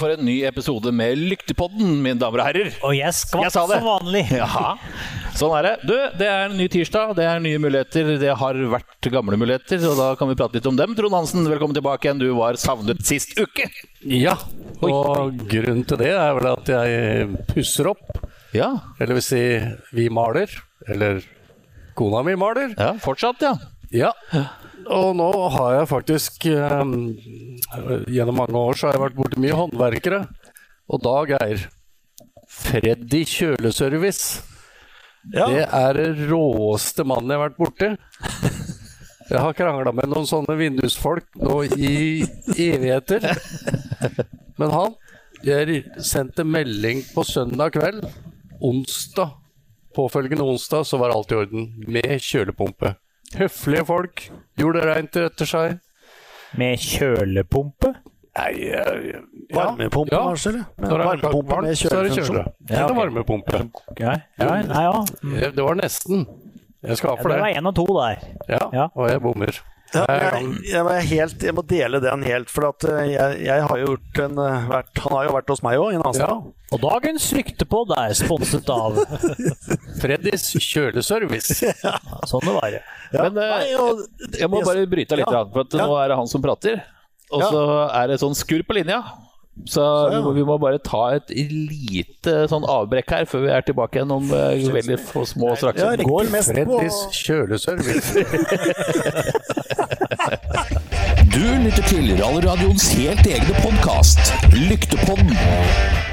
for en ny episode med Lyktepodden, mine damer og herrer. Og jeg skvatt som vanlig. Ja, sånn er det. Du, det er en ny tirsdag, det er nye muligheter. Det har vært gamle muligheter, og da kan vi prate litt om dem. Trond Hansen, velkommen tilbake igjen. Du var savnet sist uke. Ja, og grunnen til det er vel at jeg pusser opp. Ja, Eller vil si, vi maler. Eller kona mi maler. ja fortsatt, ja. Ja. Og nå har jeg faktisk um, Gjennom mange år så har jeg vært borti mye håndverkere. Og Dag er Freddy kjøleservice. Det er det råeste mannen jeg har vært borti. Jeg har krangla med noen sånne vindusfolk nå i evigheter. Men han Jeg sendte melding på søndag kveld. Onsdag, påfølgende onsdag, så var alt i orden. Med kjølepumpe. Høflige folk. Gjorde det reint etter seg. Med kjølepumpe. Nei, jeg- ja. Varmepumpe, Ja. kanskje? varmepumpe varmt, med så det kjølefunksjon. Ja, okay. varmepumpe. Ja, ja, nei, ja. Det det var nesten. Jeg skal ha ja for det var det. én og to der. Ja, Ja. og jeg bommer. Ja, jeg, jeg, helt, jeg må dele den helt, for at eh, jeg, jeg har jo gjort en eh, vært, Han har jo vært hos meg òg, i Nasa. Ja. Og dagens ryktepod er sponset av Freddys kjøleservice. Sånn det var. Ja. Men, eh, Nei, og, Jeg må bare bryte litt, Ja. for at Ja. nå er det han som prater. Og Ja. så er det sånn skurr på linja. Så Så, ja. vi må- vi må bare ta et lite sånn avbrekk her før vi er tilbake igjen om uh, veldig få små straks. ja, Går mest på Freddys kjøleservice. Du lytter til Rallradioens helt egne podkast, Lyktepodden.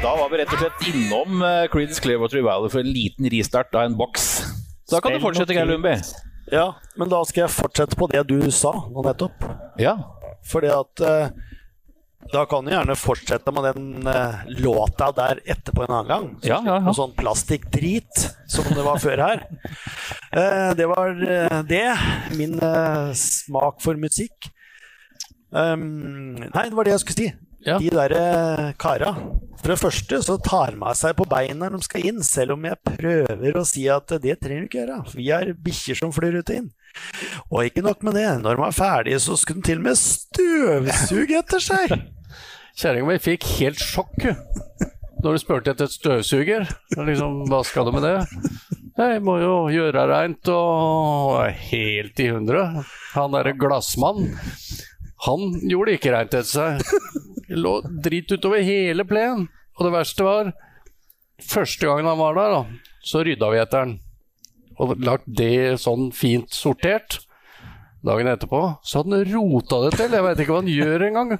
Da var vi rett og slett innom uh, Creedence Clearwater Revival for en liten ristart av en boks. Så da kan du fortsette, Geir Lundby. Ja, men da skal jeg fortsette på det du sa nå nettopp. Ja. Fordi at eh, da kan du gjerne fortsette med den eh, låta der etterpå en annen gang. Så Ja, ja, ja. Noe sånn plastikkdrit som det var før her. Eh, det var eh, det. Min smak for musikk. Um, nei, det var det jeg skulle si. Ja. De der eh, kara. For det første så tar de seg på beina når de skal inn, selv om jeg prøver å si at det trenger du ikke gjøre. Vi er bikkjer som flyr ut og inn. Og ikke nok med det, når de var ferdige, så skulle de til og med støvsuge etter seg! Kjerringa mi fikk helt sjokk når du spurte etter et støvsuger. Liksom, hva skal du med det? Jeg må jo gjøre reint og helt i hundre. Han derre glassmann, han gjorde ikke reint etter seg. Det lå drit utover hele plenen. Og det verste var, første gangen han var der, da, så rydda vi etter han. Og lagt det sånn fint sortert. Dagen etterpå så hadde han rota det til. Jeg veit ikke hva han gjør engang.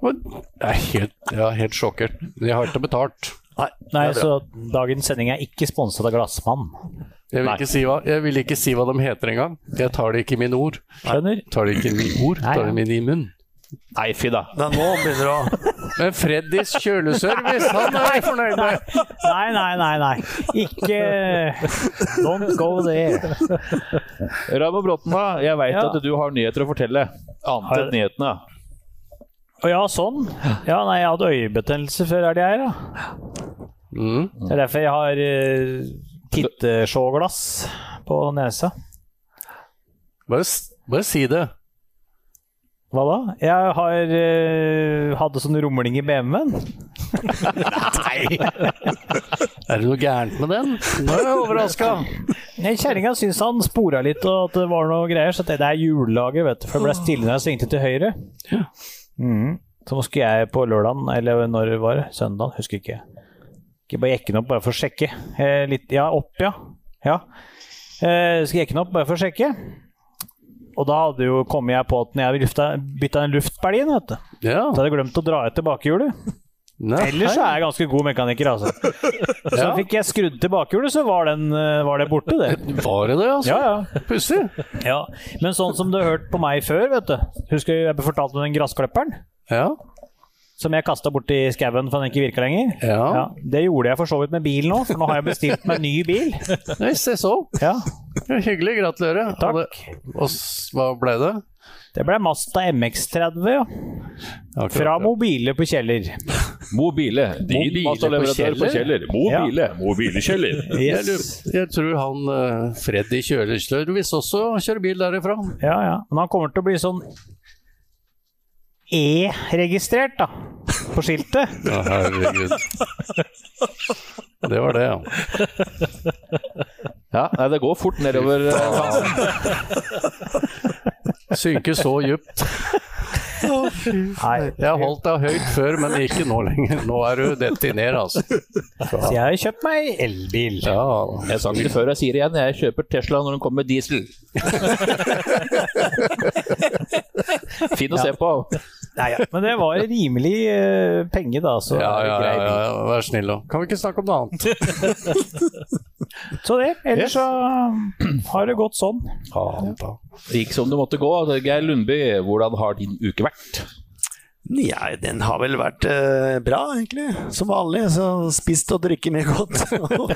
Jeg er helt, er helt sjokkert. Jeg har ikke betalt. Nei, Nei, det så dagens sending er ikke sponset av Glassmann. Jeg vil, ikke si hva, jeg vil ikke si hva de heter engang. Jeg tar det ikke i mine ord. Skjønner? Tar det ikke i mine ord, Nei, tar det det i min munn. Nei, fy da. Det er nå han begynner å Men Freddys kjøleservice, han er jeg fornøyd med. Nei, nei, nei. nei. Ikke Don't go there. Raymond Bråten. Jeg veit Ja. at du har nyheter å fortelle. Annet enn nyhetene. Å ja, sånn. Ja, nei, jeg hadde øyebetennelse før helga her, da. Mm. Det er derfor jeg har uh, tittesjåglass på nesa. Bare, bare si det. Hva da? Jeg har uh, hadde sånn rumling i BMW-en. Er det noe gærent med den? Nå er jeg overraska. Nei, Kjerringa syntes han spora litt, og at det var noe greier. Så det det er hjullaget, vet du. For det ble stille når jeg svingte til høyre. Mhm. Så nå skulle jeg på lørdagen, eller når det var, søndag, husker ikke. Ikke bare jekke den opp bare for å sjekke. Eh, litt, ja, opp, ja. ja. Eh, skal jekke den opp bare for å sjekke. Og da hadde jo kommet jeg på at når jeg lufta, bytta en luftbelg vet du, Ja. så hadde jeg glemt å dra ut tilbakehjulet. Nei. Ellers så er jeg ganske god mekaniker, altså. Så Ja. fikk jeg skrudd tilbakehjulet, så var, den, eh, var det borte, det. Var det det, altså? Ja, ja. Pussig. Ja, men sånn som du har hørt på meg før, vet du. Husker jeg, jeg fortalte om den gressklipperen? Ja. Som jeg kasta borti skauen for den ikke virka lenger? Ja. Det gjorde jeg for så vidt med bilen òg, for nå har jeg bestilt meg ny bil. Nei, se så. Ja, Ja, Hyggelig. Gratulerer. Takk. Og hva ble det? Det ble Mazda MX30, ja. Akkurat, Fra. Mobile på Kjeller. Mobile. Din Mobile på på Kjeller. Mobile. Mobile Kjeller. Jeg, jeg tror han uh, Freddy Kjøleservice også kjører bil derifra. Ja, ja. Men han kommer til å bli sånn E-registrert, da. på skiltet. Ja, herregud. Det var det, ja. Ja, nei, det går fort nedover. Synke så djupt. Nei, Jeg har holdt deg høyt før, men ikke nå lenger. Nå er du dette ned, altså. så jeg har kjøpt meg elbil. Ja, Jeg sa det før, jeg sier det igjen. Jeg kjøper Tesla når den kommer med diesel. fin å se på. Nei, ja. Men det var rimelig uh, penge, da. Så ja, er ja, ja, ja. Vær snill, da. Kan vi ikke snakke om noe annet? Så det. Ellers så har det gått sånn. Det gikk som det måtte gå. Geir Lundby, hvordan har din uke vært? Nei, den har vel vært eh, bra, egentlig. Som vanlig. Så spist og drikke mye godt. og,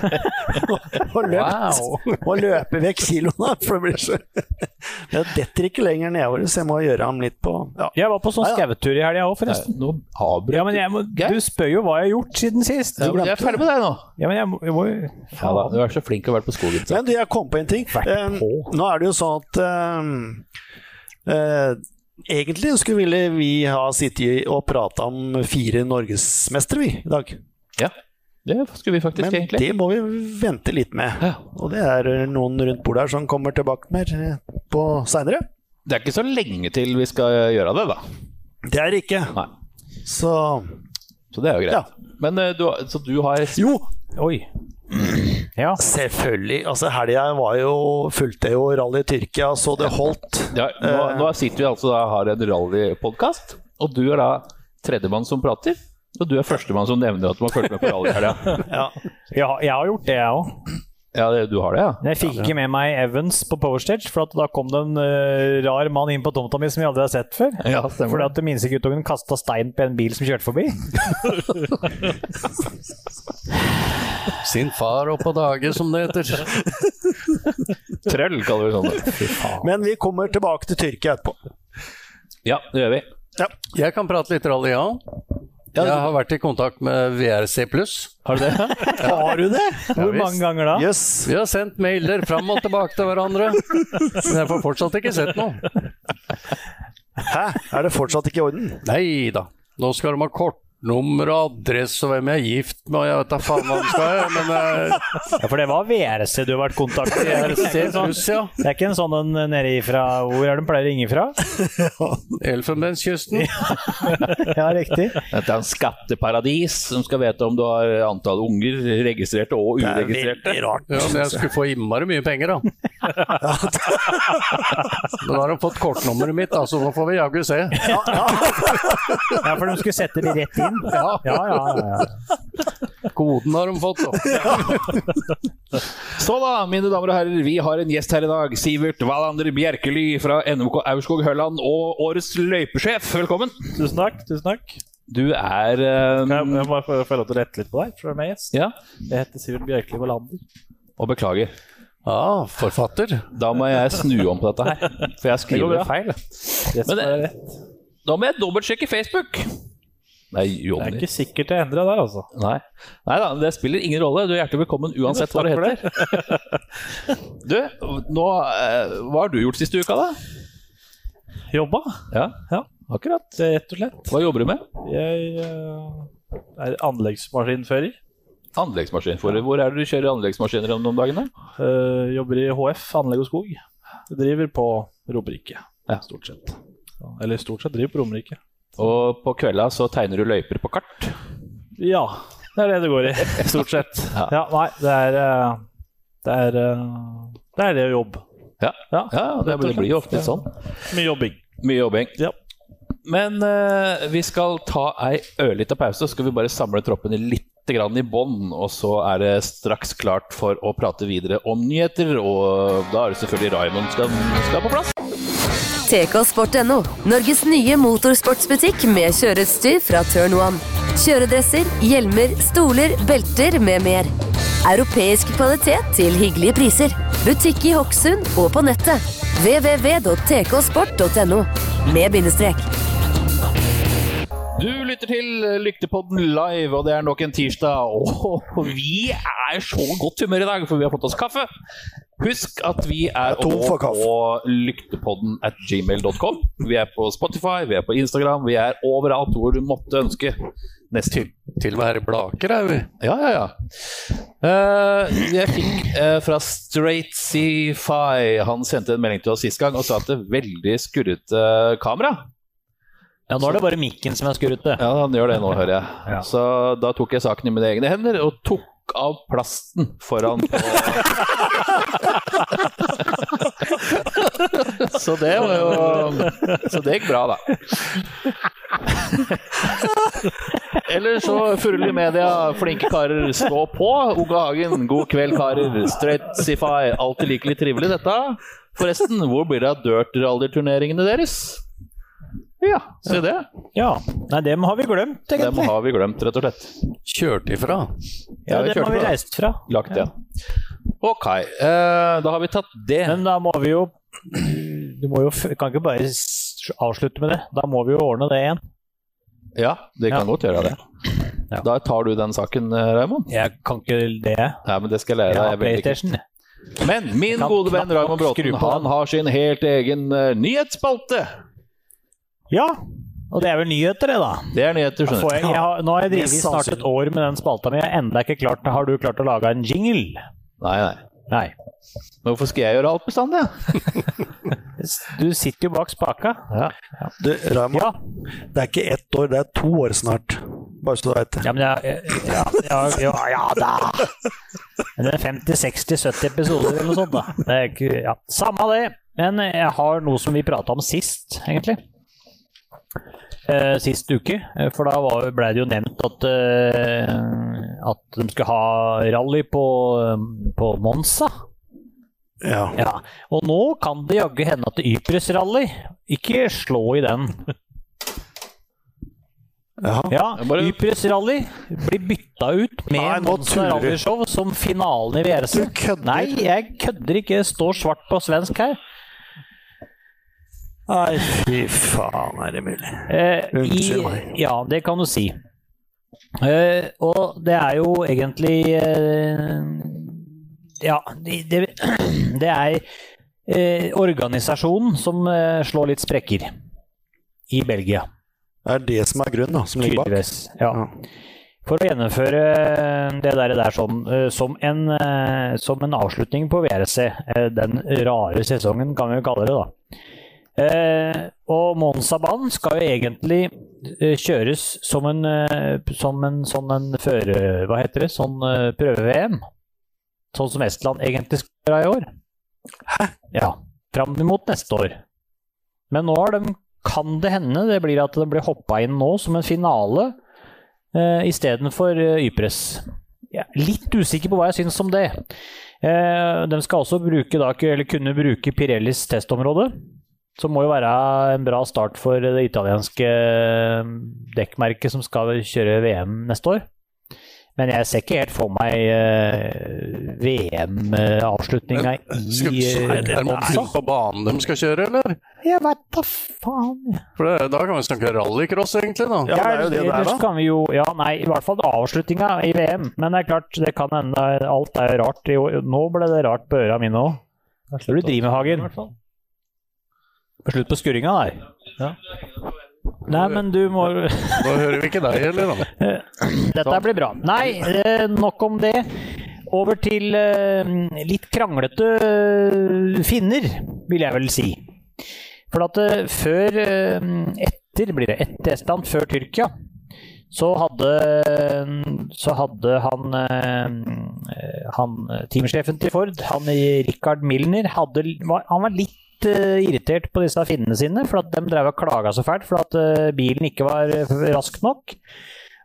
og, løpt. Og løpe vekk kiloene, for det blir så Jeg detter ikke lenger nedover, så jeg må gjøre ham litt på ja. Jeg var på sånn Ja, ja. skautur i helga òg, forresten. Nå avbrøt Ja, men jeg må, du spør jo hva jeg har gjort siden sist. Ja, jeg er ferdig med deg nå. Ja, men jeg må, jeg må Ja, da, du er så flink til å være på skogen. Så. Men du, jeg kom på en ting. Eh, nå er det jo sånn at eh, eh, Egentlig skulle ville vi ha sittet og prata om fire norgesmestere, vi, i dag. Ja, det skulle vi faktisk Men egentlig. det må vi vente litt med. Ja. Og det er noen rundt bordet her som kommer tilbake mer eh, på seinere. Det er ikke så lenge til vi skal gjøre det, da. Det er det ikke. Nei. Så Så det er jo greit. Ja. Men eh, du, så du har Jo, Oi. Ja. selvfølgelig. Altså, helga var jo fulgte jo Rally Tyrkia, så det holdt. ja, nå, nå sitter vi altså og har en rallypodkast, og du er da tredjemann som prater. Og du er førstemann som nevner at du har fulgt med på rally i helga. Ja. ja, jeg har gjort det, jeg òg. Ja, det- du har det, ja? Men jeg fikk ikke med meg Evans på Powerstage, for at da kom det en uh, rar mann inn på tomta mi som jeg aldri har sett før. Ja, Fordi at minste guttungen kasta stein på en bil som kjørte forbi. Sin far opp på dage, som det heter. Trøll, kaller vi sånn. Men vi kommer tilbake til Tyrkia etterpå. Ja, det gjør vi. Ja. Jeg kan prate litt rally, ja. Jeg har vært i kontakt med VRC pluss. Har du det? Har du det? Hvor ja, mange ganger da? Yes. Vi har sendt mailer fram og tilbake til hverandre. Men jeg får fortsatt ikke sett noe. Hæ? Er det fortsatt ikke i orden? Nei da. Nå skal de ha kortnummer og adresse og hvem jeg er gift med, og jeg vet da faen hva det skal jeg, Men eh, Ja, for det var VRC du har vært kontaktet i. Det er ikke en sånn- pluss, ja. det er ikke en sånn en nede ifra Hvor er det de pleier å ringe fra? Elfenbenskysten. Ja, riktig. Dette er en skatteparadis som skal vite om du har antall unger, registrerte og Det er rart. Ja, men jeg skulle få innmari mye penger, da. Men da har de fått kortnummeret mitt, da, så nå får vi jaggu se. Ja, for de skulle sette det rett inn? Ja, ja, ja. ja. Koden har de fått, da. Så da, mine damer og herrer, vi har en gjest her i dag. Sivert Wallander Bjerkely fra NMK Aurskog Hørland og årets løypesjef. Velkommen. Tusen takk. tusen takk Du er um... Kan jeg, jeg bare få få lov til å rette litt på deg? For er. Ja, Jeg heter Sivert-Bjerkely Wallander. og beklager. Ja, forfatter. Da må jeg snu om på dette her, for jeg skriver det feil. Det Men det- Da må jeg dobbeltsjekke Facebook. Nei, Det er ikke sikkert jeg endrer der, altså. Nei. Nei da, det spiller ingen rolle. Du er hjertelig velkommen uansett hva du heter. Du, nå, eh, hva har du gjort siste uka, da? Jobba, Ja, Ja. akkurat. rett og slett. Hva jobber du med? Jeg uh, er anleggsmaskinfører. Anleggsmaskinfører. Hvor er det du kjører anleggsmaskiner om dagene? Uh, jobber i HF Anlegg og Skog. Driver på Romerike, Ja. stort sett. Eller stort sett driver på Romerike. Og på kvelda så tegner du løyper på kart. Ja, det er det det går i, stort sett. Ja. Ja, nei, det er eh, Det er eh, det er det å jobbe. Ja, Ja, ja det, det blir jo ofte litt sånn. Mye jobbing. Mye jobbing. Ja. Men uh, vi skal ta ei ørlita pause, så skal vi bare samle troppen litt grann i bånn. Og så er det straks klart for å prate videre om nyheter, og da er det selvfølgelig Raymond skal, skal på plass. tksport.no, Norges nye motorsportsbutikk med kjøreutstyr fra Turn One. Kjøredresser, hjelmer, stoler, belter med mer. Europeisk kvalitet til hyggelige priser. Butikk i Hokksund og på nettet. www.tksport.no med bindestrek. Du lytter til Lyktepodden live, og det er nok en tirsdag. Og vi er i så godt humør i dag, for vi har fått oss kaffe. Husk at vi er oppe på lyktepodden at gmail.com. Vi er på Spotify, vi er på Instagram, vi er overalt hvor du måtte ønske. Nest Til og med her i Blaker er vi. Ja, ja, ja. Uh, jeg fikk uh, fra Straight C-Fi Han sendte en melding til oss sist gang og sa at det er veldig skurrete kamera. Ja, nå er det bare mikken som er skurrete. Ja, han gjør det nå, hører jeg. Ja. Så da tok jeg saken i mine egne hender og tok av plasten foran på Så det var jo Så det gikk bra, da. Eller så Furuli Media, flinke karer, stå på. Oga Hagen, god kveld, karer. Straightsify, alltid like likelig trivelig, dette. Forresten, hvor blir det av dirt rally-turneringene deres? Ja, se det. Ja. Nei, dem har vi glemt, Dem har vi glemt, rett og slett. Kjørt ifra. Ja, dem har vi reist fra. Lagt, ja. Ok, eh, da har vi tatt det. Men da må vi jo Du må jo kan ikke bare avslutte med det. Da må vi jo ordne det igjen. Ja, det kan Ja. godt gjøre det. Ja. Da tar du den saken, eh, Raymond. Jeg kan ikke det. Nei, men det skal jeg lære deg. Jeg Men min gode venn Raymond Bråten, han har sin helt egen uh, nyhetsspalte. Ja, og det er vel nyheter, det, da. Det er nyheter, skjønner jeg, du. jeg har, nå har jeg drevet snart et år med den spalta mi, ennå ikke klart Har du klart å lage en jingle? Nei, nei. Nei. Men hvorfor skal jeg gjøre alt bestandig? Du sitter jo bak spaka. Ja. Du, Raymond, Ja, det er ikke ett år, det er to år snart. Bare så du veit det. ja men jeg, ja, ja, ja, ja da! Men det er 50-60-70 episoder eller noe sånt, da. Det er ikke, ja. Samme det. Men jeg har noe som vi prata om sist, egentlig. Eh, sist uke. Eh, For da var- ble det jo nevnt at, eh, at de skulle ha rally på, på Monza. Ja. Ja, og nå kan det jaggu hende at Ypres rally Ikke slå i den. ja. Ja, bare- Ypres rally blir bytta ut med Nei, Monza rallyshow som finalen i VRC. Du kødder. Nei, jeg kødder ikke. Det står svart på svensk her. Nei, fy faen, er det mulig? Eh, Unnskyld meg. ja, det kan du si. Eh, og det er jo egentlig eh, Ja, det, det, er eh, organisasjonen som eh, slår litt sprekker i Belgia. Det er det som er grunnen, da, som ligger bak. Tydeligvis. Ja. Ja. For å gjennomføre det der, der sånn, som, en, som en avslutning på VRC, den rare sesongen kan vi jo kalle det, da. Eh, og Monza-banen skal jo egentlig eh, kjøres som en, eh, som en sånn en føre... Hva heter det? Sånn prøve-VM. Sånn som Estland egentlig skal gjøre i år. Hæ? Ja. Fram mot neste år. Men nå har de, kan det hende det blir at det blir hoppa inn nå som en finale eh, istedenfor eh, Ypres. Er litt usikker på hva jeg syns om det. Eh, de skal også bruke, da, eller kunne bruke Pirellis testområde. Som må jo være en bra start for det italienske eh, dekkmerket som skal kjøre VM neste år. Men jeg ser ikke helt for meg uh, VM-avslutninga i uh, er det kun på banen de skal kjøre, eller? Jeg veit da faen. For det, Da kan vi snakke rallycross, egentlig. da. Ja, det er jo det det er, da. kan vi jo Ja, nei, i hvert fall avslutninga i VM. Men det er klart, det kan hende alt er rart. Nå ble det rart på øra mine òg. Hva er det du driver med, Hagen? Slutt på skurringa der. Nei, men du må Da hører vi ikke deg heller, da. Dette blir bra. Nei, eh, nok om det. Over til eh, litt kranglete eh, finner, vil jeg vel si. For at før Etter, blir det etter Estland, før Tyrkia, så hadde, så hadde han, han Teamsjefen til Ford, han Richard Milner, hadde, han var litt eh, irritert på disse finnene sine, for at de drev og klaga så fælt for at eh, bilen ikke var eh, rask nok.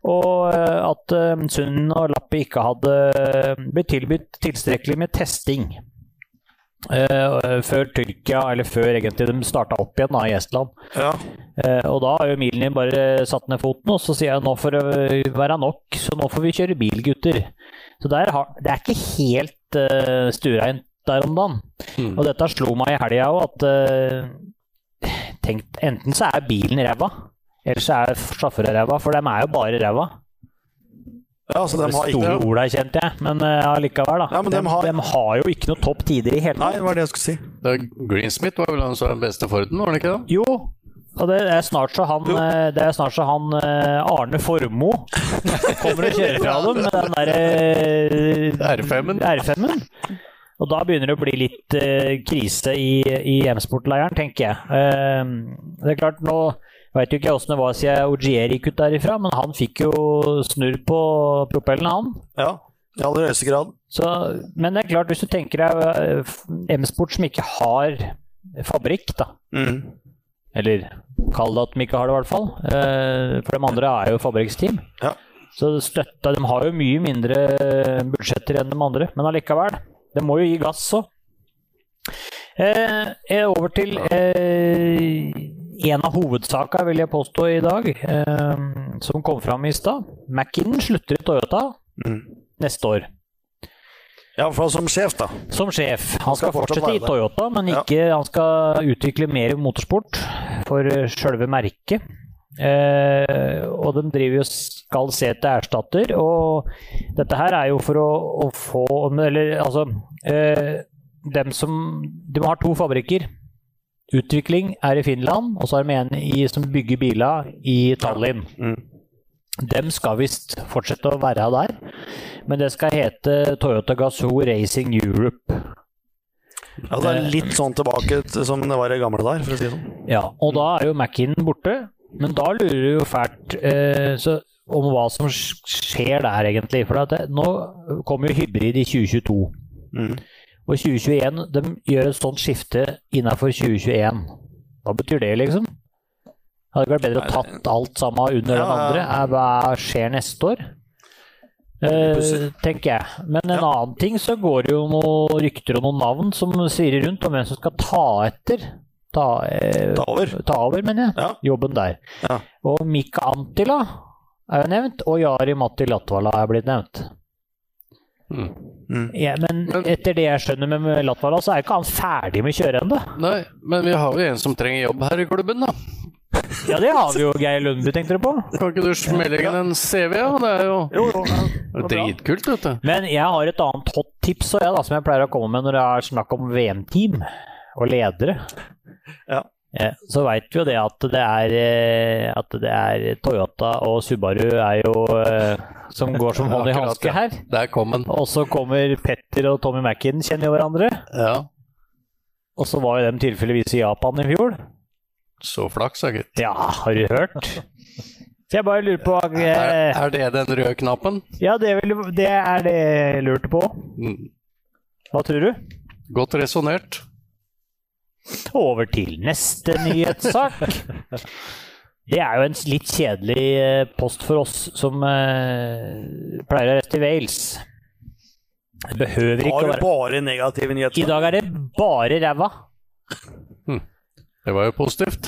Og at Sund og Lappi ikke hadde blitt tilbudt tilstrekkelig med testing. Uh, før Tyrkia, eller før egentlig de starta opp igjen da, i Estland. Ja. Uh, og da har jo Milner bare satt ned foten, og så sier jeg nå får det være nok, så nå får vi kjøre bil, gutter. Så der har, det er ikke helt uh, stuereint der om dagen. Og dette slo meg i helga òg, at uh, tenk, enten så er bilen ræva, eller så er sjåføren ræva, for de er jo bare ræva. Ja, altså, de har ikke Store ord der, kjente jeg, men uh, allikevel, da. Ja, men de, dem har- de, har jo ikke noe topp tider i hele Nei, tatt. det var det jeg skulle si. Det er Greensmith var vel han som var den beste Forden, var det ikke det? Jo, og det er snart så han, eh, det er snart så han eh, Arne Formoe kommer og kjører fra dem med den derre R5-en. R5-en. Og da begynner det å bli litt eh, krise i, i hjemsportleiren, tenker jeg. Eh, det er klart, nå veit jo ikke åssen det var siden Ogier gikk ut derifra, men han fikk jo snurr på propellen, han. Ja, i aller høyeste grad. Så, men det er klart, hvis du tenker deg eh, M-sport som ikke har fabrikk, da. Mm. Eller kall det at de ikke har det, i hvert fall. Eh, for de andre er jo fabrikksteam. Ja. Så støtta De har jo mye mindre budsjetter enn de andre, men allikevel. De må jo gi gass òg. Eh, eh, over til eh, en av hovedsakene, vil jeg påstå, i dag, eh, som kom fram i stad. McKinnon slutter i Toyota Mm. neste år. Ja, for som sjef, da. Som sjef. Han skal, skal fortsatt fortsette i. Toyota, men Ja. han skal utvikle mer motorsport for eh, sjølve merket. Eh, og de driver jo skal se etter erstatter, og dette her er jo for å, å få Eller altså eh, dem som De har to fabrikker. Utvikling er i Finland, og så har de en i, som bygger biler i Tallinn. Mm. Dem skal visst fortsette å være der, men det skal hete Toyota Gazoo Racing Europe. Ja, det er litt sånn tilbake som det var i gamle dager, for å si det sånn. Ja, og da er jo Mackin borte, men da lurer du jo fælt eh, så, om hva som skjer der, egentlig. For det, nå kommer jo hybrid i 2022. Mm. Og 2021 de gjør et sånt skifte innafor 2021. Hva betyr det, liksom? Hadde det vært bedre å tatt alt sammen under Ja, den andre? Hva skjer neste år? Eh, tenker jeg. Men en Ja. annen ting så går det jo noen rykter og noen navn som sier rundt om hvem som skal ta etter. Ta, eh, Ta over. ta over, mener jeg. Ja. Jobben der. Ja. Og Mika Antila er jo nevnt, og Jari Matti Latvala er blitt nevnt. Mm. Ja, men Men- etter det jeg skjønner med- Latvala, så er ikke han ferdig med kjøret ennå. Nei, men vi har jo en som trenger jobb her i klubben, da. Ja, det har vi jo, Geir Lundby, tenkte du på. Kan ikke du smelle inn en CV? Ja? Det er jo Jo, jo. ja. det er dritkult, vet du. Men jeg har et annet hot tips jeg, da, som jeg pleier å komme med når det er snakk om VM-team og ledere. Ja. Eh, Så veit vi jo det at det er eh, at det er Toyota og Subaru er jo eh, som går som hånd i hanske her. Der kom den. Og så kommer Petter og Tommy Mackin, kjenner jo hverandre. Ja. Og så var jo dem tilfeldigvis i Japan i fjor. Så flaks, da, gitt. Ja, har du hørt? Så jeg bare lurer på Er, eh, er det den røde knappen? Ja, det, er vel- det er det jeg lurte på. Mm. Hva tror du? Godt resonnert. Over til neste nyhetssak. Det er jo en litt kjedelig eh, post for oss som uh, pleier å reise til Wales. Det behøver ikke å være bare negative I dag er det bare ræva. Det var jo positivt.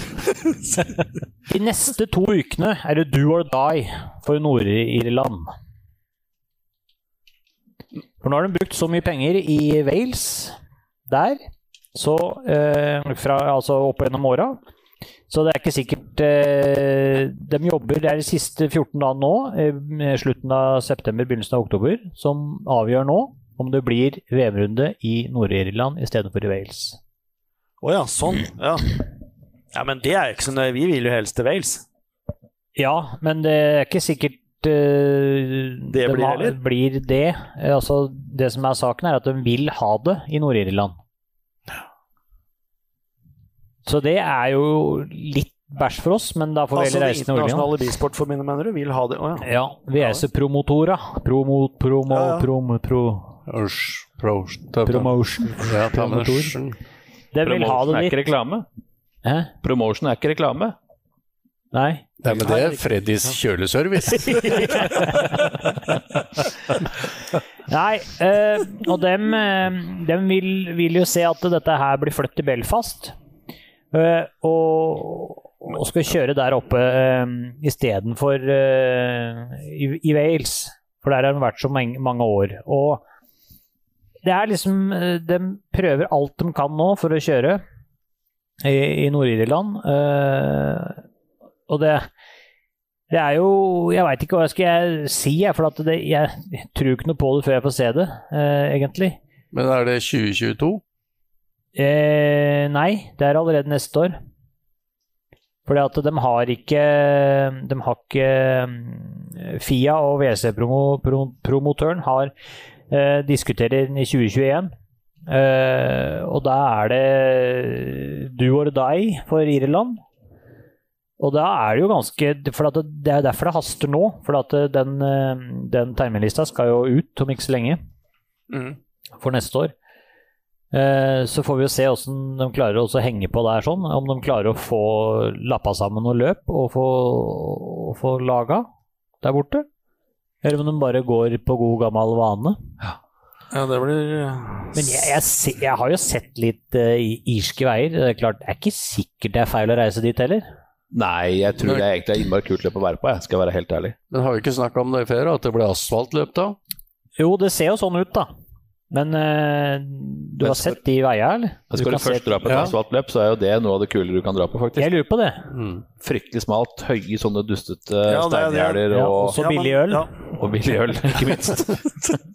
De neste to ukene er det do or die for Nord-Irland. For nå har de brukt så mye penger i Wales der, så eh, fra, altså opp gjennom åra. Så det er ikke sikkert eh, De jobber, det er de siste 14 dagene nå, eh, slutten av september, begynnelsen av oktober, som avgjør nå om det blir VM-runde i Nord-Irland istedenfor i Wales. Å ja, sånn. Ja. ja, men det er ikke så nøye. Vi vil jo helst til Wales. Ja, men det er ikke sikkert eh, Det de blir har- blir det. Eh, Altså, det som er saken, er at de vil ha det i Nord-Irland. Så det er jo litt bæsj for oss, men da får vi Altså heller reise til Nord-Irland. internasjonale bilsportforbundet, mener du, vil ha det? Å ja. Ja, VS-promotora. Promo, promo, Ja, ja. promo, pro, Usch, pro, promotion. Ja, ta med Promotor. uschen. De vil ha Promotion det er ikke litt. reklame. Hæ? Promotion er ikke reklame. Nei? Nei, men det er Freddys kjøleservice. Nei, øh, og dem, eh, dem vil, vil jo se at dette her blir flyttet til Belfast. Eh, og, og skal kjøre der oppe uh, istedenfor uh, i, i Wales. For der har de vært så mange, mange år. Og det er liksom De prøver alt de kan nå for å kjøre i, i Nord-Irland. Uh, og det Det er jo Jeg veit ikke hva jeg skal si, for det, jeg tror ikke noe på det før jeg får se det, egentlig. Men er det 2022? Eh, nei, det er allerede neste år. Fordi at de har ikke De har ikke mm, Fia og WC-promotøren har eh, diskuterer den i 2021. Eh, og da er det do or die for Irland. Og da er det jo ganske for det, er derfor det haster nå. For at den, eh, den terminlista skal jo ut om ikke så lenge. Mm. For neste år. Eh, Så får vi jo se hvordan de klarer å henge på der sånn. Om de klarer å få lappa sammen noen løp og få, og få laga der borte. Eller om de bare går på god gammel vane. Ja, det blir Men jeg, jeg, se- jeg har jo sett litt uh, irske veier. Det er klart, det er ikke sikkert det er feil å reise dit heller. Nei, jeg tror det er egentlig er innmari kult løp å være på, jeg skal være helt ærlig. Men har vi ikke snakka om det før, at det ble asfaltløp da? Jo, det ser jo sånn ut, da. Men uh, du har sett de veiene, eller? Du skal du først se- dra på et asfaltløp, så er jo det noe av det kulere du kan dra på, faktisk. Jeg lurer på det. Mm. Fryktelig smalt, høye sånne dustete Ja, er steingjerder Ja, og, så billig øl. Ja. og billig øl, ikke minst.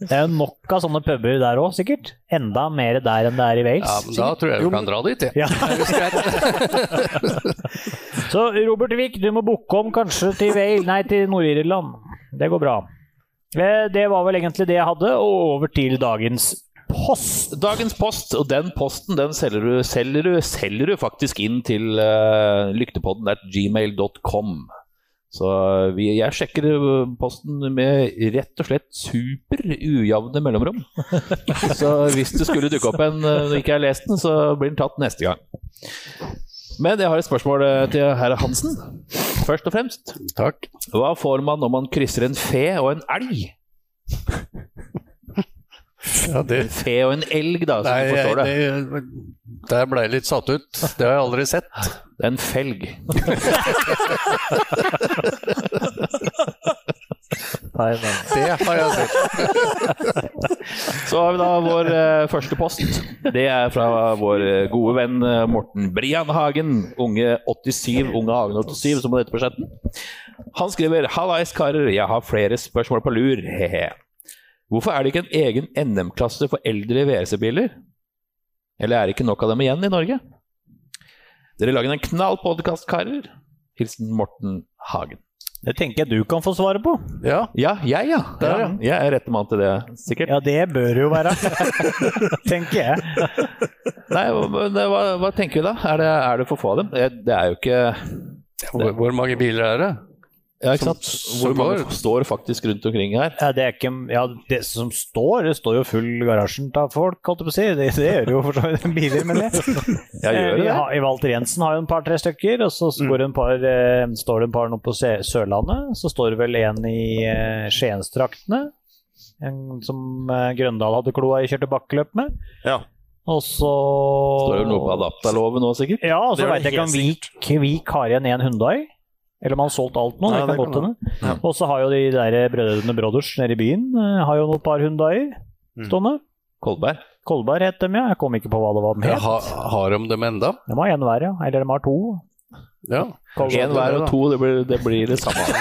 Det er jo nok av sånne puber der òg, sikkert. Enda mer der enn det er i Wales. Ja, men da tror jeg vi kan dra dit, jeg. Ja. Så Robert Wiik, du må booke om kanskje til Wales, nei, til Nord-Irland. Det går bra. Eh, Det var vel egentlig det jeg hadde, og over til dagens post. Dagens post, og den posten den selger du, selger du, selger du faktisk inn til uh, lyktepodden at gmail.com. Så vi, jeg sjekker eh, posten med rett og slett super ujevne mellomrom. Så hvis det skulle dukke opp en når du ikke jeg har lest den, så blir den tatt neste gang. Men jeg har et spørsmål eh, til herr Hansen. Først og fremst, Takk. hva får man når man krysser en fe og en elg? Ja, det, En fe og en elg, da, så nei, du forstår det. det, der ble jeg litt satt ut. Det har jeg aldri sett. Det er en felg. Nei. Det har jeg sett. Så har vi da vår eh, første post. Det er fra vår eh, gode venn eh, Morten Brian Hagen. Unge 87, unge Hagen 87, som det heter på chatten. Han skriver Hallais, karer. Jeg har flere spørsmål på lur. Hehe. Hvorfor er det ikke en egen NM-klasse for eldre WRC-biler? Eller er det ikke nok av dem igjen i Norge? Dere lager en knall podkast, karer. Hilsen Morten Hagen. Det tenker jeg du kan få svaret på. Ja, Ja, jeg, ja. Der, ja. ja. Jeg er rette mann til det, sikkert. Ja, det bør jo være. tenker jeg. Nei, hva, hva, hva tenker vi da? Er det, er det for få av dem? Det det er jo ikke hvor, hvor mange biler er det? Ja, ikke sant? Som Hvor mange står? faktisk rundt omkring her? Ja, det ikke Ja, det som står, det står jo full garasjen av folk, holdt jeg på å si. Det, det gjør jo for så vidt biler, men det. Ja, gjør Eh, det har- Walter Jensen har jo en par-tre stykker, og så en par, eh, står det en par nå på Sørlandet. Så står det vel en i eh, Skiensdraktene, som eh, Grøndal hadde kloa i kjørte bakkeløp med. Ja. Og så Står det noe på adaptaloven nå, sikkert? Ja, og så veit jeg ikke om Vik, Vik har igjen en Hundai. Eller om han har solgt alt nå. Ja, det kan godt hende. Ja. Og så har jo de der brødrene Brothers nede i byen eh, har jo noen par Hundaier Mm. Kolberg? Kolberg het dem, ja. Jeg kom ikke på hva det var de Ja, het. ha, har de dem enda? De har én hver, ja. Eller de har to. Ja. Én hver og to, det blir det, blir det samme.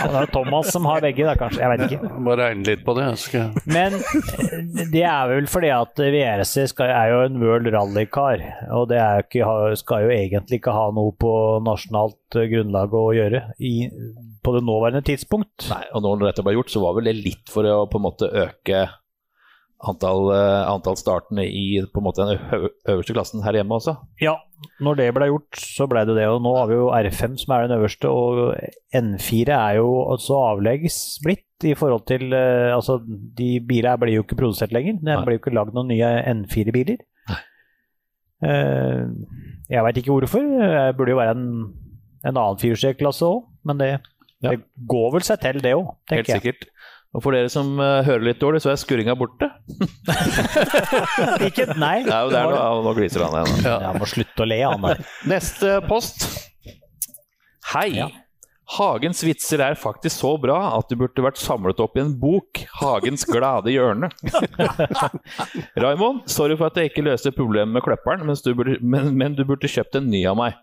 Ja, det er Thomas som har begge, da, kanskje. Jeg vet ikke. Må regne litt på det. Jeg skal... Men eh, det er vel fordi at VRC skal, er jo en World Rally-car. Og det er jo ikke, skal jo egentlig ikke ha noe på nasjonalt eh, grunnlag å gjøre i, på det nåværende tidspunkt. Nei, og når dette ble gjort, så var vel det litt for å på en måte øke antall, eh, antall startene i på en måte den øverste klassen her hjemme også. Ja, når det ble gjort, så ble det det. Og nå har vi jo R5 som er den øverste, og N4 er jo også avleggs blitt i forhold til eh, Altså, de bilene blir jo ikke produsert lenger. Det blir jo ikke lagd noen nye N4-biler. Eh, jeg veit ikke hvorfor. Det burde jo være en, en annen firehjulsklasse òg, men det, det går vel seg til, det òg, Helt tenker jeg. sikkert. Og for dere som uh, hører litt dårlig, så er skurringa borte. Ikke, nei, Nei det er noe, nå gliser han igjen. Ja, må slutte å le, han der. Neste post. Hei. Hagens vitser er faktisk så bra at de burde vært samlet opp i en bok. 'Hagens glade hjørne'. Raymond, sorry for at jeg ikke løste problemet med kløpperen, men du burde, men, men du burde kjøpt en ny av meg.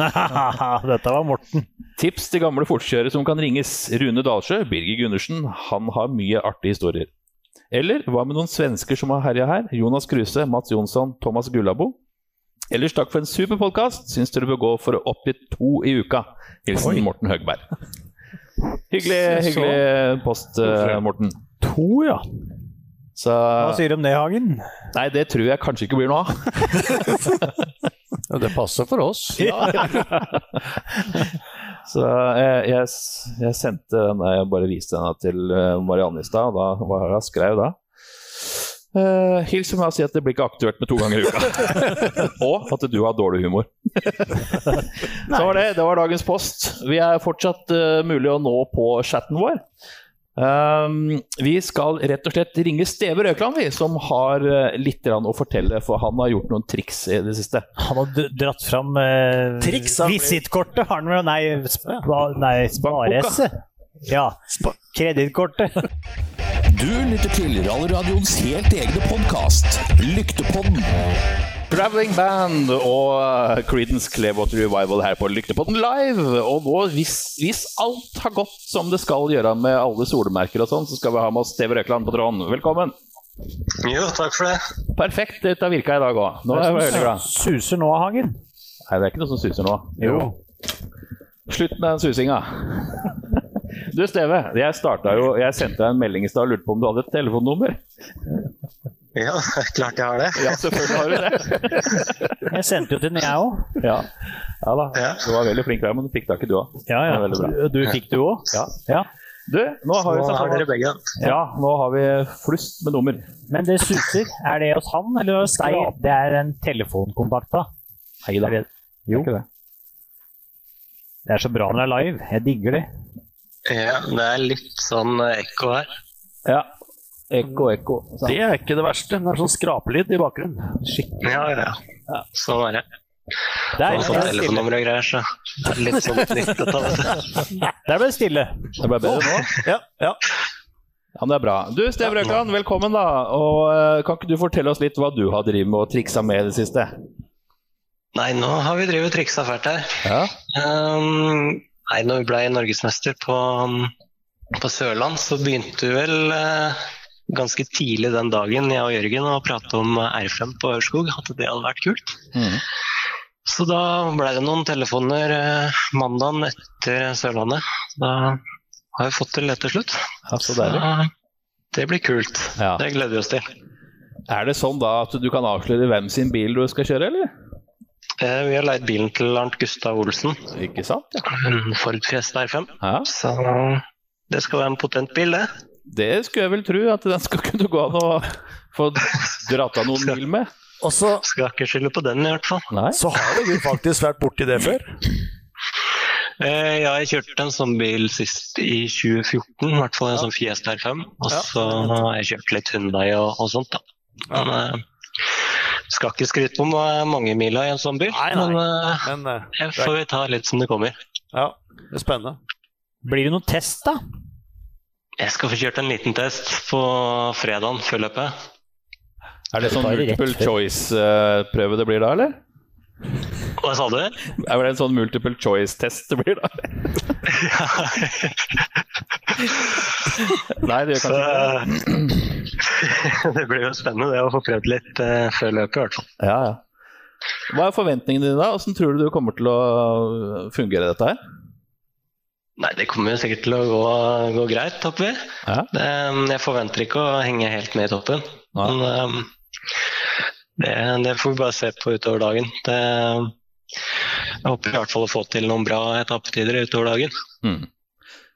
Dette var Morten. Tips til gamle fortkjørere som kan ringes. Rune Dalsjø, Birger Gundersen. Han har mye artige historier. Eller hva med noen svensker som har herja her? Jonas Kruse, Mats Jonsson, Thomas Gullabo. Ellers takk for en super podkast. Syns dere bør gå for å oppgi to i uka. Hilsen Morten Høgberg. Hyggelig, hyggelig post, eh, Morten. To, ja. Så Hva sier du om det, Hagen? Nei, det tror jeg kanskje ikke blir noe av. Ja, det passer for oss. Så jeg, jeg, jeg sendte den, jeg bare viste den til eh, Marianne i stad, og da hva jeg skrev da? Uh, hils meg og si at det blir ikke aktuelt med to ganger i uka. og at du har dårlig humor. Så var det, det var dagens post. Vi er fortsatt uh, mulig å nå på chatten vår. Um, vi skal rett og slett ringe Steve Røkland, vi, som har uh, litt å fortelle. For han har gjort noen triks i det siste. Han har dratt fram eh, visittkortet. Har han vel? Nei, spa, nei sparese. Ja. Spa- Kredittkortet. Du lytter til Rallradioens helt egne podkast, Lyktepodden. Traveling Band og uh, Creedence Clearwater Revival her på Lyktepotten Live. Og nå, hvis, hvis alt har gått som det skal gjøre med alle solmerker og sånn, så skal vi ha med oss Steve Røkland på tråden. Velkommen. Jo, takk for det. Perfekt. Dette har virka i dag òg. Nå er jeg veldig glad. Suser nå, Hagen. Nei, det er ikke noe som suser nå. Jo. Slutt med den susinga. Du, Steve. Jeg starta jo Jeg sendte deg en melding i stad og lurte på om du hadde et telefonnummer. Ja, klart jeg har det. Ja, selvfølgelig har du det. Jeg sendte jo til den, jeg òg. Ja. ja da. Ja. Du var veldig flink der, men du fikk tak i du òg. Ja, Det er bra. Du fikk du òg? Ja. ja. Du, nå har vi har dere begge. Ja, nå har vi flust med nummer. Men det suser. Er det hos han eller hos deg? Det er en telefonkontakt, da. Hei da. Er det- Jo. Det er så bra når det er live. Jeg digger det. Ja, det er litt sånn ekko her. Ja. Ekko, ekko. Det er ikke det verste. Det er sånn skrapelyd i bakgrunnen. Skikkelig. Ja, ja, ja. Sånn er det. Der, Sånn sånn telefonnummer og greier, så det er litt sånn nytt der ble det stille. Det ble bedre nå. Ja, ja. Ja, men det er bra. Du, Steve Røkland, velkommen, da. Og eh, Kan ikke du fortelle oss litt hva du har drevet med og triksa med i det siste? Nei, nå har vi drevet triksa fælt her. Ja. Um, nei, når vi ble norgesmester på, på Sørland, så begynte vi vel eh, ganske tidlig den dagen, jeg og Jørgen, og prate om R5 på Ørskog. At det hadde vært kult. Mm. Så da ble det noen telefoner eh, mandagen etter Sørlandet. Da har vi fått til det til slutt. ja, så deilig. Det blir kult. Ja. Det gleder vi oss til. Er det sånn da at du kan avsløre hvem sin bil du skal kjøre, eller? Eh, vi har leid bilen til Arnt Gustav Olsen, Ikke sant? Ja. en Ford Fiesta R5. ja. Så det skal være en potent bil, det. Det skulle jeg vel tro, at den skal kunne gå an å få dratt av noen mil med. Og så, Skal ikke skylde på den, i hvert fall. Nei. så har du faktisk vært borti det før. Eh, ja, jeg kjørte en sånn bil sist i 2014, i hvert fall en sånn Fiesta R5. Og Ja. så har jeg kjørt litt Hyundai og, og sånt, da. Men eh, skal ikke skryte på meg mange mila i en sånn bil. Nei, nei. Men eh, Men eh, jeg får vi ta litt som det kommer. ja, det er spennende. Blir det noen test, da? Jeg skal få kjørt en liten test på fredagen før løpet. Er det sånn multiple choice-prøve det blir da, eller? Hva sa du? Er det en sånn multiple choice-test det blir da? Nei, det gjør kanskje ikke det. det blir jo spennende det å få prøvd litt uh, før løpet, i hvert fall. Ja, ja. Hva er forventningene dine da? Hvordan tror du du kommer til å fungere dette her? Nei, det kommer jo sikkert til å gå, gå greit, håper vi. Ja. Det, jeg forventer ikke å henge helt med i toppen. Ja. Men um, det, det får vi bare se på utover dagen. Det, jeg håper i hvert fall å få til noen bra etappetider utover dagen. Mm.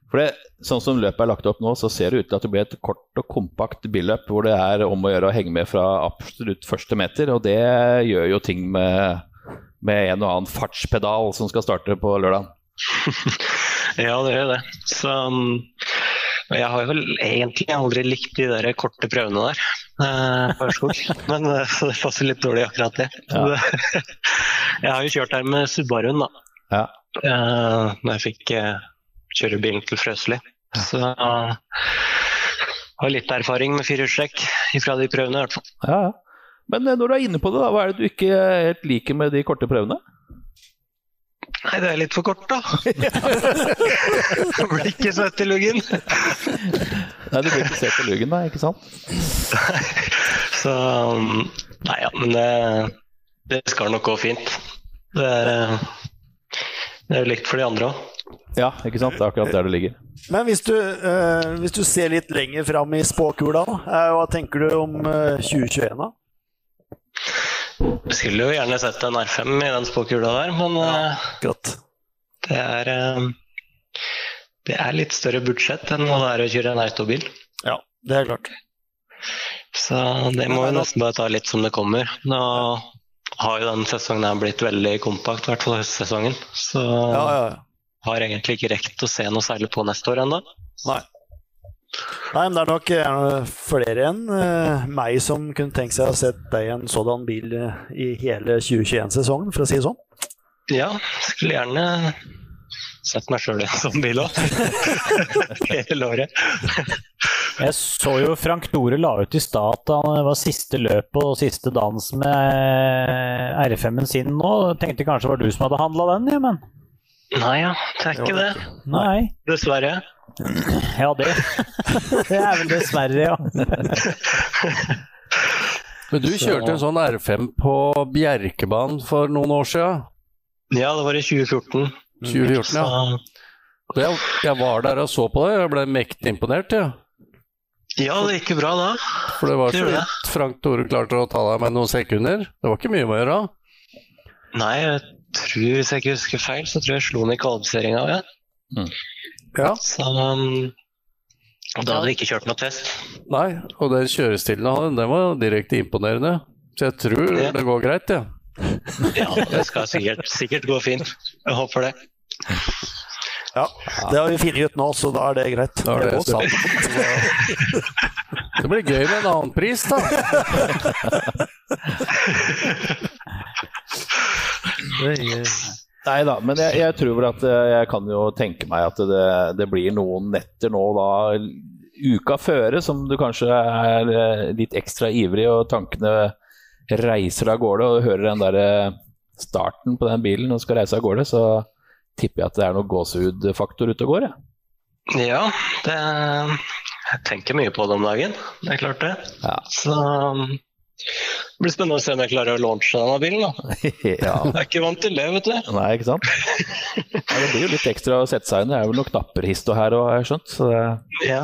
For det, Sånn som løpet er lagt opp nå, så ser det ut til at det blir et kort og kompakt billøp hvor det er om å gjøre å henge med fra absolutt første meter, og det gjør jo ting med, med en og annen fartspedal som skal starte på lørdag. Ja, det gjør det. Så um, jeg har vel egentlig aldri likt de der korte prøvene der eh. Men eh, så det passer litt dårlig akkurat det. Ja. jeg har jo kjørt her med Subaruen, da. Ja. Eh, når jeg fikk eh, kjøre bilen til Frøsli. Så jeg har litt erfaring med firehjulstrekk fra de prøvene, i hvert fall. Ja. Men eh, når du er inne på det, da, hva er det du ikke helt liker med de korte prøvene? Nei, det er litt for kort, da. Jeg blir ikke svett i luggen. Nei, du blir ikke svett i luggen, da, ikke sant? Så um, Nei ja, men det, det skal nok gå fint. Det er, eh, det er jo likt for de andre òg. Ja, ikke sant? Det er akkurat der det ligger. Men hvis du, eh, hvis du ser litt lenger fram i spåkula, eh, hva tenker du om eh, 2021 da? Jeg skulle jo gjerne sett en R5 i den spåkula der, men ja, det er eh, Det er litt større budsjett enn hva det er å kjøre en autobil. Ja, det er klart. Så det må vi nesten bare ta litt som det kommer. Nå har jo den sesongen blitt veldig kompakt, i hvert fall høstsesongen. Så Ja, ja, ja. har egentlig ikke rekt å se noe særlig på neste år ennå. Nei. Men det er nok flere enn eh, meg som kunne tenkt seg å sett deg i en sådan bil eh, i hele 2021-sesongen, for å si det sånn. Ja, skulle gjerne sett meg sjøl i en sånn bil òg. Hele året. Jeg så jo Frank Nore la ut i stad at han var siste løp og siste dans med R5-en sin nå. Tenkte kanskje det var du som hadde handla den, ja, men Nei ja, det er ikke det. nei. Dessverre. Ja, det. Det er vel dessverre, ja. Men du kjørte en sånn R5 på Bjerkebanen for noen år siden. Ja, det var i 2014. 2014, ja. Jeg, jeg var der og så på det, jeg ble mektig imponert. Ja. ja, det gikk jo bra da. For det var så vidt Frank Tore klarte å ta deg med noen sekunder. Det var ikke mye å gjøre. Nei, jeg tror, hvis jeg ikke husker feil, så tror jeg jeg slo den i kvalifiseringa. Ja. Ja. Så um, da hadde vi ikke kjørt noe test. Nei, og den kjørestilen han hadde, den var direkte imponerende. Så jeg tror Ja. det går greit, ja. Ja, det skal sikkert, sikkert gå fint. Jeg håper det. Ja, Det har vi funnet ut nå, så da er det greit. Da er det det, sant. Det blir gøy med en annen pris, da. Nei da, men jeg, jeg tror vel at eh, jeg kan jo tenke meg at det, det blir noen netter nå da uka føre som du kanskje er eh, litt ekstra ivrig og tankene reiser av gårde og hører den der eh, starten på den bilen og skal reise av gårde, så tipper jeg at det er noe gåsehudfaktor ute og går. Jeg. Ja, det Jeg tenker mye på det om dagen. Det er klart det. Ja. Så det blir spennende å se om jeg klarer å launche denne bilen. da. ja. Jeg er ikke vant til det, vet du. Nei, ikke sant? Ja, det blir jo litt ekstra å sette seg inn. Det er vel noen knapper hist og her òg, har jeg skjønt. Så det, Ja,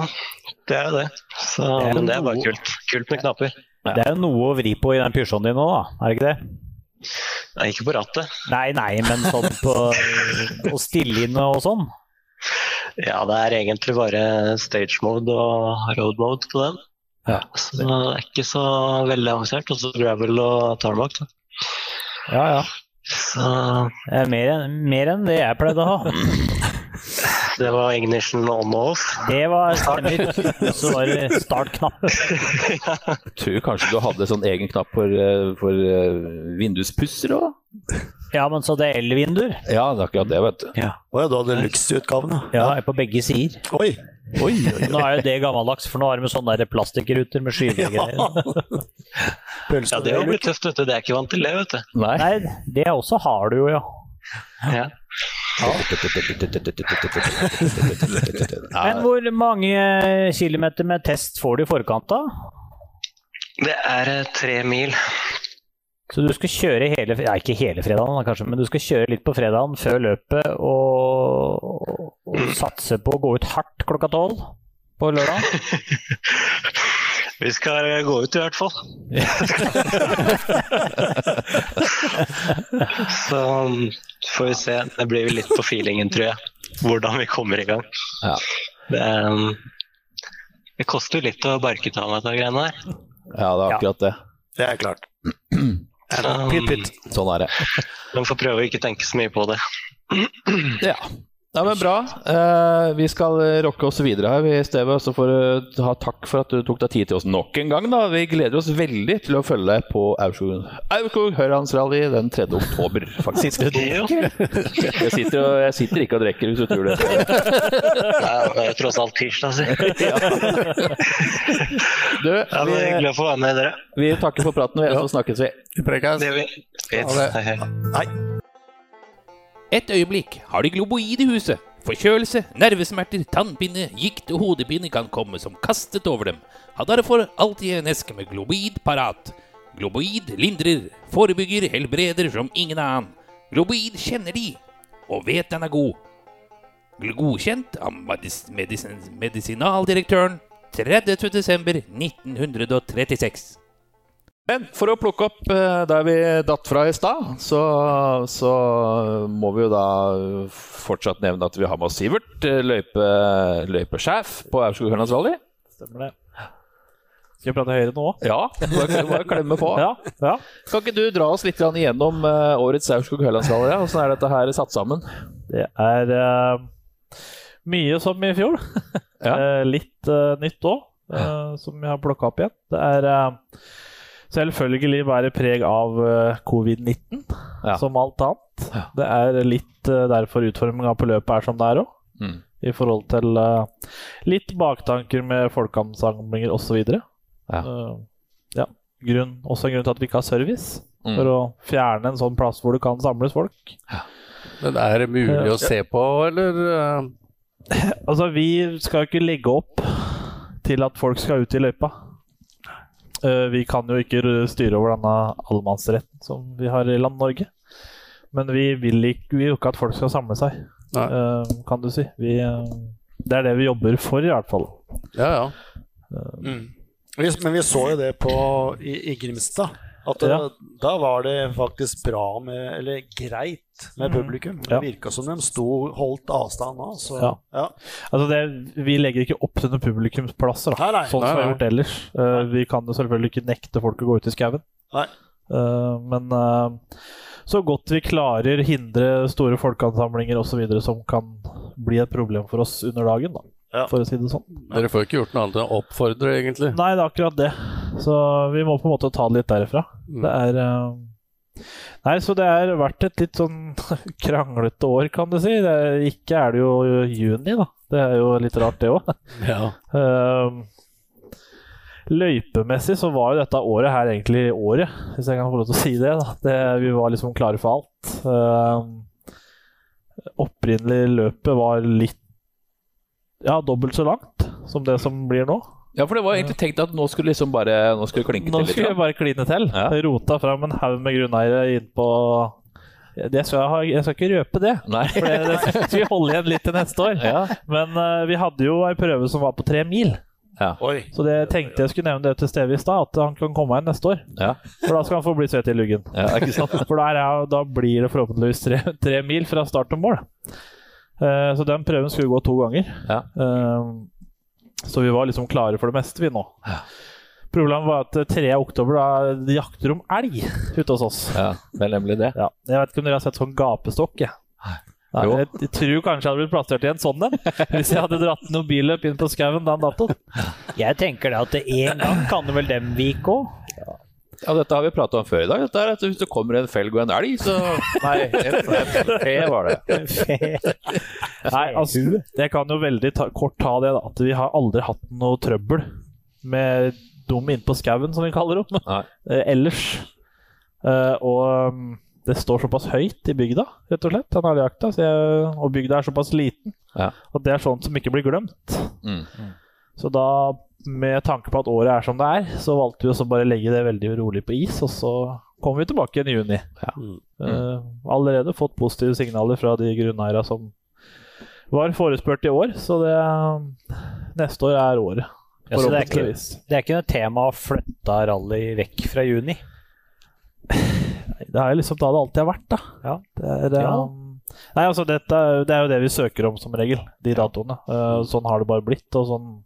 det er jo det. Så, Det er men det er bare noe- kult. Kult med knapper. Det er jo noe å vri på i den Peugeoten din nå, da. Er det ikke det? Nei, ikke på rattet. Nei, nei, men sånn på å stille inn og sånn. Ja, det er egentlig bare stage mode og road mode på den. Ja. Så det er ikke så veldig avansert. Og så gravel og tarmac. Ja, ja. Så Det er mer, mer enn det jeg pleide å ha. det var ignition on og off. Det var stemmer. Så var det startknapp. jeg tror kanskje du hadde sånn egen knapp for, eh, for eh, vinduspusser òg? Ja, men så det er elvinduer. Ja, det er akkurat det, vet du. Å ja, du hadde deluxe-utgaven, ja. Ja, er på begge sider. Oi! Oi, Nå er jo det gammeldags, for nå har de sånne der plastikkruter med skyvegreier. Ja, det har blitt tøft, vet du. Det er ikke vant til det, vet du. Nei. Nei, det også har du jo, ja. Ja. Men hvor mange kilometer med test får du i forkant, da? Det er eh, tre mil. Så du skal kjøre hele Ja, ikke hele fredagen, da, kanskje, men du skal kjøre litt på fredagen før løpet og, og satse på å gå ut hardt klokka tolv på lørdag? Vi skal eh, gå ut i hvert fall. Så um, får vi se. Det blir vel litt på feelingen, tror jeg. Hvordan vi kommer i gang. Ja. Det, um, det koster jo litt å barke av meg dette greiene her. Ja, det er akkurat det. Det er klart. Så. Sånn er det. Man får prøve å ikke tenke så mye på det. Ja. Nei, men Bra. Eh, vi skal rocke oss videre her, vi, Steve. Så får du ha takk for at du tok deg tid til oss nok en gang. da. Vi gleder oss veldig til å følge deg på Aurskog Høylandsrally den 3. oktober, faktisk. Jo. Jeg sitter, og, jeg sitter ikke og drikker, hvis du tror det. Det er tross alt tirsdag, si. Du, Ja, vi, hyggelig å få være med dere. vi takker for praten, og så snakkes vi. Vi prekes. Det gjør vi. Ha det. Hei, hei. Et øyeblikk har de globoid i huset. Forkjølelse, nervesmerter, tannpinne, gikt og hodepine kan komme som kastet over dem. Ha derfor alltid en eske med globoid parat. Globoid lindrer, forebygger, helbreder som ingen annen. Globoid kjenner de, og vet den er god. Godkjent av medis medisin medisinaldirektøren 30.12.1936. Men for å plukke opp eh, der vi datt fra i stad, så, så må vi jo da fortsatt nevne at vi har med oss Sivert, eh, løype, løypesjef på Aurskog Hørlandsvalley. Stemmer det. Skal jeg prate høyere nå? Ja, bare, bare klemme på. Ja, ja. Kan ikke du dra oss litt igjennom eh, årets Aurskog Hørlandsvalley? Åssen er dette her satt sammen? Det er uh, mye som i fjor. Ja. Litt uh, nytt òg, som jeg har plukka opp igjen. Det er selvfølgelig bare preg av eh, covid-19, Ja. som alt annet. Det er litt eh, derfor utforminga på løpet er som det er òg. Mm. I forhold til eh, litt baktanker med folkeansamlinger osv. Ja. Ja. Grunn, også en grunn til at vi ikke har service. Mm. For å fjerne en sånn plass hvor det kan samles folk. Men er det mulig å se på, eller? Altså, vi skal jo ikke legge opp til at folk skal ut i løypa. Eh, vi kan jo ikke styre over denne allemannsretten som vi har i land Norge. Men vi vil ikke, vi vil ikke at folk skal samle seg, Nei. eh, kan du si. Vi, eh, det er det vi jobber for, i hvert fall. Ja, ja. Mm. men vi så jo det på, i, i Grimstad. At det, Ja. Da var det faktisk bra med Eller greit med publikum. Det Ja. virka som de sto holdt avstand da. Så, Ja. ja. Altså det, vi legger ikke opp til noen publikumsplasser, da. Nei, nei. sånn som vi har gjort ellers. Uh, vi kan jo selvfølgelig ikke nekte folk å gå ut i skauen. Nei. Eh, men uh, så godt vi klarer hindre store folkeansamlinger osv. som kan bli et problem for oss under dagen, da, Ja. for å si det sånn. Dere får ikke gjort noe annet enn å oppfordre, egentlig. Nei, det er akkurat det. Så vi må på en måte ta det litt derifra. Mm. Det er eh, Nei, så det har vært et litt sånn kranglete år, kan du si. Det er, ikke er det jo juni, da. Det er jo litt rart, det òg. Ja. Uh, løypemessig så var jo dette året her egentlig året, hvis jeg kan få lov til å si det. det vi var liksom klare for alt. Uh, opprinnelig løpet var litt ja, dobbelt så langt som det som blir nå. Ja, for det var egentlig tenkt at nå skulle liksom bare Nå skulle det klinke Nå til litt. skulle jeg bare kline til. Ja. Rota fram en haug med grunneiere inn på det skal jeg, ha, jeg skal ikke røpe det, Nei. for det, det skal vi holde igjen litt til neste år. Ja. Men uh, vi hadde jo ei prøve som var på tre mil. Oi. Så det tenkte jeg skulle nevne det til Steve i stad, at han kan komme igjen neste år. Ja. For da skal han få bli svett i luggen. ja, ikke sant? For der er, da blir det forhåpentligvis tre, tre mil fra start til mål. Uh, så den prøven skulle gå to ganger. Ja. Eh, så vi var liksom klare for det meste, vi nå. Problemet var at 3. oktober da de jakter om elg ute hos oss. Ja, det er nemlig det. Ja, jeg vet ikke om dere har sett sånn gapestokk? jeg. Nei, Jo. jeg, jeg tror kanskje jeg hadde blitt plassert i en sånn en hvis jeg hadde dratt noen billøp inn på skauen den datoen. Jeg tenker det at det en gang kan vel dem vike òg? Ja, dette har vi prata om før i dag. Dette er at Hvis det kommer en felg og en elg, så Nei, en, fe var det. Nei, altså, jeg kan jo veldig ta, kort ta det, da. At vi har aldri hatt noe trøbbel med dum innpå skauen, som vi kaller Nei. eh, ellers. Eh, og um, det står såpass høyt i bygda, rett og slett, så jeg- Og bygda er såpass liten Ja. Og det er sånt som ikke blir glemt. Mm. Så da, med tanke på at året er som det er, så valgte vi å bare legge det veldig rolig på is, og så kommer vi tilbake igjen i juni. Eh, allerede fått positive signaler fra de grunneierne som var forespurt i år, så det neste år er året. Ja, så det er ikke- Det er ikke noe tema å flytte rally vekk fra juni? Det er liksom da det alltid har vært, da. Ja. Det er, Ja. um, Nei, altså, dette, det er jo det vi søker om som regel, de datoene. Uh, sånn har det bare blitt, og sånn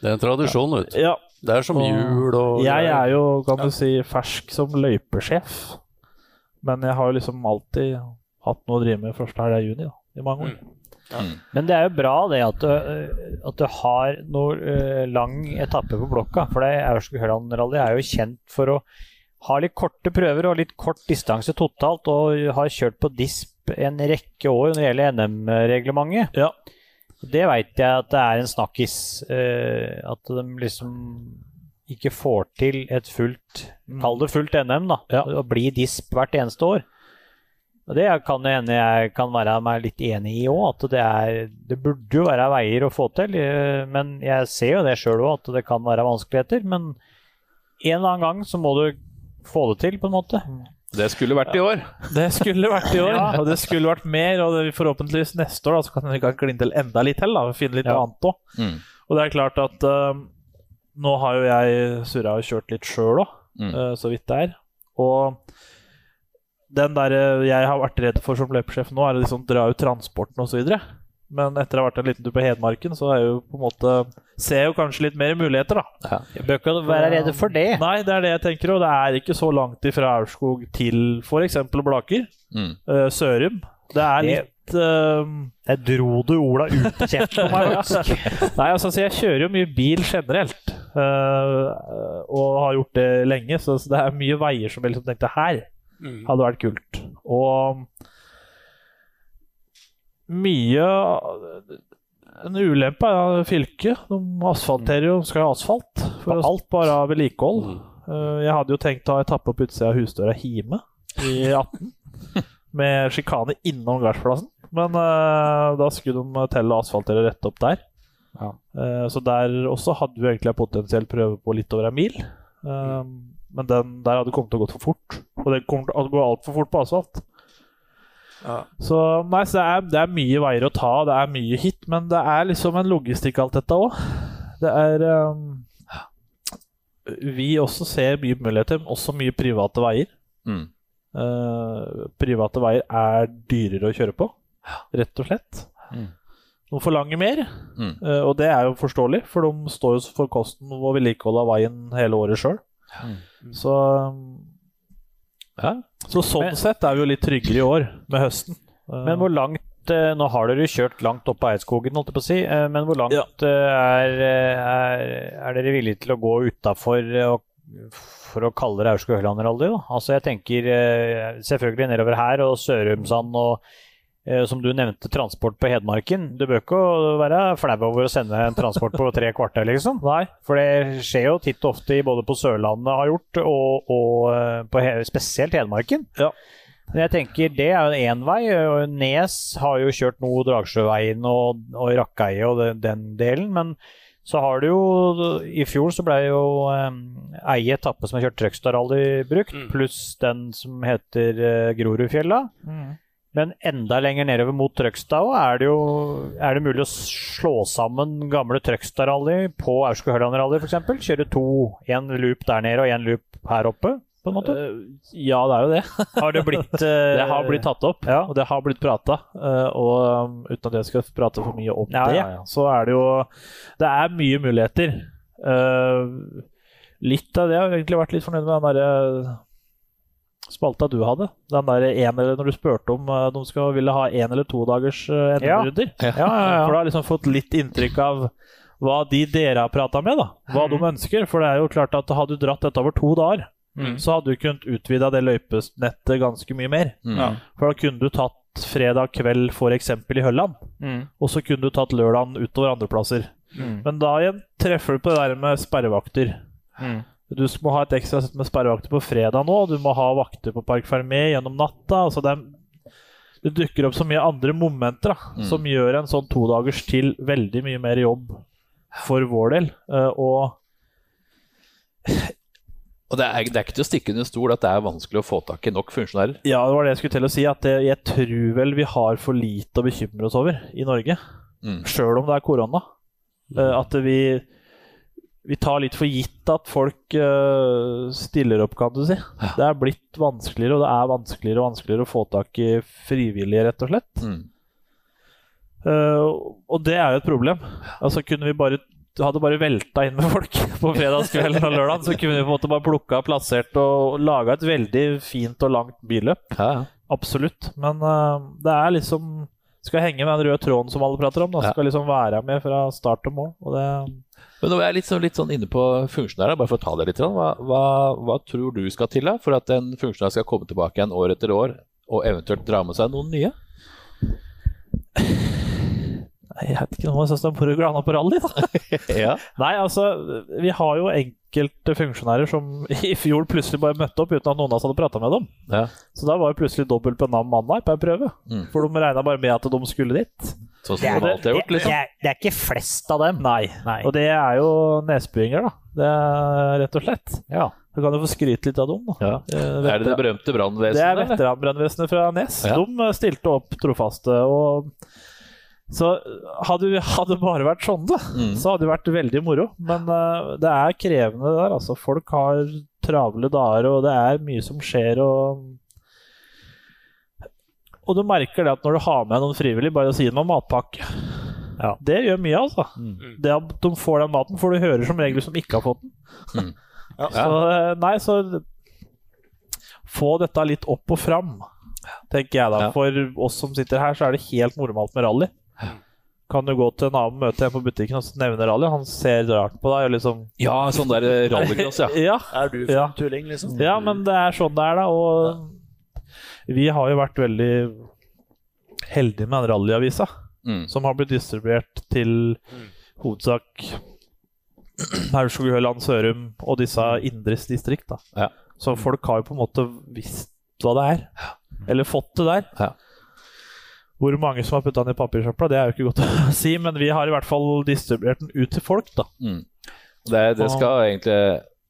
Det er en tradisjon, vet du. Ja. Det er som Og jul og Jeg er jo, kan du si, fersk som løypesjef. Men jeg har jo liksom alltid hatt noe å drive med første helg i juni, da. I mange år. Men det er jo bra det at du, øh, at du har noen uh, lang etappe på blokka. For det Aurskog-Høland Rally er jo kjent for å ha litt korte prøver og litt kort distanse totalt, og har kjørt på DISP en rekke år når det gjelder NM-reglementet. Ja. Det veit jeg at det er en snakkis. øh, at de liksom ikke får til et fullt Kall det fullt NM, da. Ja. Å bli DISP hvert eneste år. Og Det kan hende jeg kan være meg litt enig i òg, at det, er, det burde jo være veier å få til. eh, Men jeg ser jo det sjøl òg, at det kan være vanskeligheter. Men en eller annen gang så må du få det til, på en måte. Det skulle vært i år. Det skulle vært i år, og det skulle vært mer. Og det, forhåpentligvis neste år da, så kan vi kline til enda litt til. da, og Finne litt Ja. annet òg. Mm. Og det er klart at uh, nå har jo jeg surra og kjørt litt sjøl òg, Mm. uh, så vidt det er. Og den der eh, jeg har vært redd for som løpesjef nå, er å liksom dra ut transporten osv. Men etter å ha vært en liten tur på Hedmarken, så er jeg jo på en måte ser jeg jo kanskje litt mer muligheter, da. Jeg bør ikke være redd for det. Nei, det er det jeg tenker, og det er ikke så langt ifra Aurskog til f.eks. Blaker. Mm. eh, Sørum. Det er litt jeg Der dro du Ola ut av kjeften på meg, faktisk. Nei, altså, jeg kjører jo mye bil generelt. eh, og har gjort det lenge, så, så det er mye veier som jeg liksom tenkte her hadde vært kult. Og mye En ulempe er fylket. De asfalterer jo, skal ha asfalt. For bare av vedlikehold. Eh, jeg hadde jo tenkt å ha etappe på utsida av husdøra Hime i 18. Med sjikane innom gardsplassen. Men uh, da skulle de telle og asfaltere rett opp der. Eh, så der også hadde vi egentlig en potensiell prøve på litt over en mil. Eh, men den der hadde kommet til å gå for fort. Og det kommer til å gå altfor fort på asfalt. Så, nei, så det, er, det er mye veier å ta, det er mye hit, men det er liksom en logistikk alt dette òg. Det er um, Vi også ser mye muligheter, men også mye private veier. Mm. Uh, private veier er dyrere å kjøre på, rett og slett. Mm. De forlanger mer, Mm. uh, og det er jo forståelig, for de står jo for kosten og vedlikeholdet av veien hele året sjøl. Så Ja. Så sånn Men- sett er vi jo litt tryggere i år, med høsten. Men hvor langt eh, Nå har dere kjørt langt opp på Eidskogen, holdt jeg på å si. eh, Men hvor langt Ja. eh, er, er, er dere villige til å gå utafor for å kalle det Aurskog-Høland-rally? Altså jeg tenker selvfølgelig nedover her og Sørumsand og som du nevnte, transport på Hedmarken. Du bør ikke være flau over å sende en transport på tre kvarter, liksom. Nei. For det skjer jo titt og ofte både på Sørlandet har gjort, og, og eh, på, spesielt Hedmarken. Ja. Men jeg tenker det er jo én vei. og Nes har jo kjørt noe Dragsjøveien og, og Rakkeie og den, den delen. Men så har du jo I fjor så ble jo um, ei etappe som har kjørt Trøgstad-rally brukt, pluss den som heter uh, Grorudfjella. Men enda lenger nedover mot Trøgstad er det jo er det mulig å slå sammen gamle Trøgstad-rally på Aurskog-Høland-rally f.eks. Kjøre to, én loop der nede og én loop her oppe, på en måte. Uh, ja, det er jo det. Har det blitt uh, Det har blitt tatt opp, Ja. og det har blitt prata. og um, uten at jeg skal prate for mye om Ja, det, ja, ja. så er det jo Det er mye muligheter. Eh, litt av det jeg har egentlig vært litt fornøyd med den derre spalta du hadde. Den der en, eller når du spurte om eh, de skal ville ha én eller to dagers uh, NM-runder. Ja, ja, ja. For du har liksom fått litt inntrykk av hva de dere har prata med, da. Hva Mm. de ønsker. For det er jo klart at hadde du dratt dette over to dager, Mm. så hadde du kunnet utvida det løypenettet ganske mye mer. Mm. For da kunne du tatt fredag kveld f.eks. i Hølland, Mm. og så kunne du tatt lørdagen utover andre plasser. Mm. Men da igjen treffer du på det der med sperrevakter. Mm. Du må ha et ekstra sett med sperrevakter på fredag nå, du må ha vakter på Park Fermé gjennom natta. Altså det, er, det dukker opp så mye andre momenter da, Mm. som gjør en sånn todagers til veldig mye mer jobb for vår del. Eh, og Og det er, det er ikke til å stikke under stol at det er vanskelig å få tak i nok funksjonærer. ja, det var det jeg skulle til å si, at det, jeg tror vel vi har for lite å bekymre oss over i Norge. Mm. Sjøl om det er korona. Eh, at vi, vi tar litt for gitt at folk uh, stiller opp, kan du si. Det er blitt vanskeligere, og det er vanskeligere og vanskeligere å få tak i frivillige, rett og slett. Mm. Uh, og det er jo et problem. Altså Kunne vi bare hadde bare velta inn med folk på fredagskvelden og lørdag, så kunne vi på en måte bare plukka, plassert og laga et veldig fint og langt billøp. Ja, ja. Absolutt. Men uh, det er liksom Skal henge med den røde tråden som alle prater om. Da. Skal liksom være med fra start til mål. Og det Men nå er jeg litt sånn, litt sånn inne på funksjonærer, bare for å ta det litt. Hva, hva, hva tror du skal til da, for at en funksjonær skal komme tilbake igjen år etter år, og eventuelt dra med seg noen nye? Jeg vet ikke noe, bor glad på rally, da. Ja. Nei, altså, vi har jo enkelte funksjonærer som i fjor plutselig bare møtte opp uten at noen av oss hadde prata med dem. Ja. Så da var det plutselig dobbelt navn mandag på en prøve. Mm. For de regna bare med at de skulle dit. Sånn som de alltid har gjort, det, liksom. er, det er ikke flest av dem. Nei. Nei. Og det er jo nesbyinger, da. Det er rett og slett. Ja. Du kan jo få skryte litt av dem, da. Ja. Eh, Er det det berømte Det er brannvesenet? veteranbrannvesenet fra Nes. Ja. De eh, stilte opp trofaste. og så hadde hadde det bare vært sånn, da, Mm. så hadde det vært veldig moro. Men uh, det er krevende det der. Altså, folk har travle dager, og det er mye som skjer. Og, og du merker det at når du har med noen frivillige, bare å si dem om matpakke. Ja. Det gjør mye, altså. Mm. Det at de får den maten, for du hører som regel som ikke har fått den. Mm. Så, eh, nei, så få dette litt opp og fram, tenker jeg da. Ja. For oss som sitter her, så er det helt normalt med rally. Kan du gå til en annen møte på butikken og nevne rally, han ser rart på deg og liksom Ja, sånn der rallycross, ja. Ja, Er du for Ja. tulling, liksom? ja, men det er sånn det er, da. Og vi har jo vært veldig heldige med den rallyavisa, Mm. som har blitt distribuert til hovedsak Haurskog-Høland, Sørum og disse indres distrikt. Ja. Så folk har jo på en måte visst hva det er. Eller fått det der. Ja. Hvor mange som har putta den i papirsøpla, det er jo ikke godt å si, men vi har i hvert fall distribuert den ut til folk, da. Mm. Det, det skal egentlig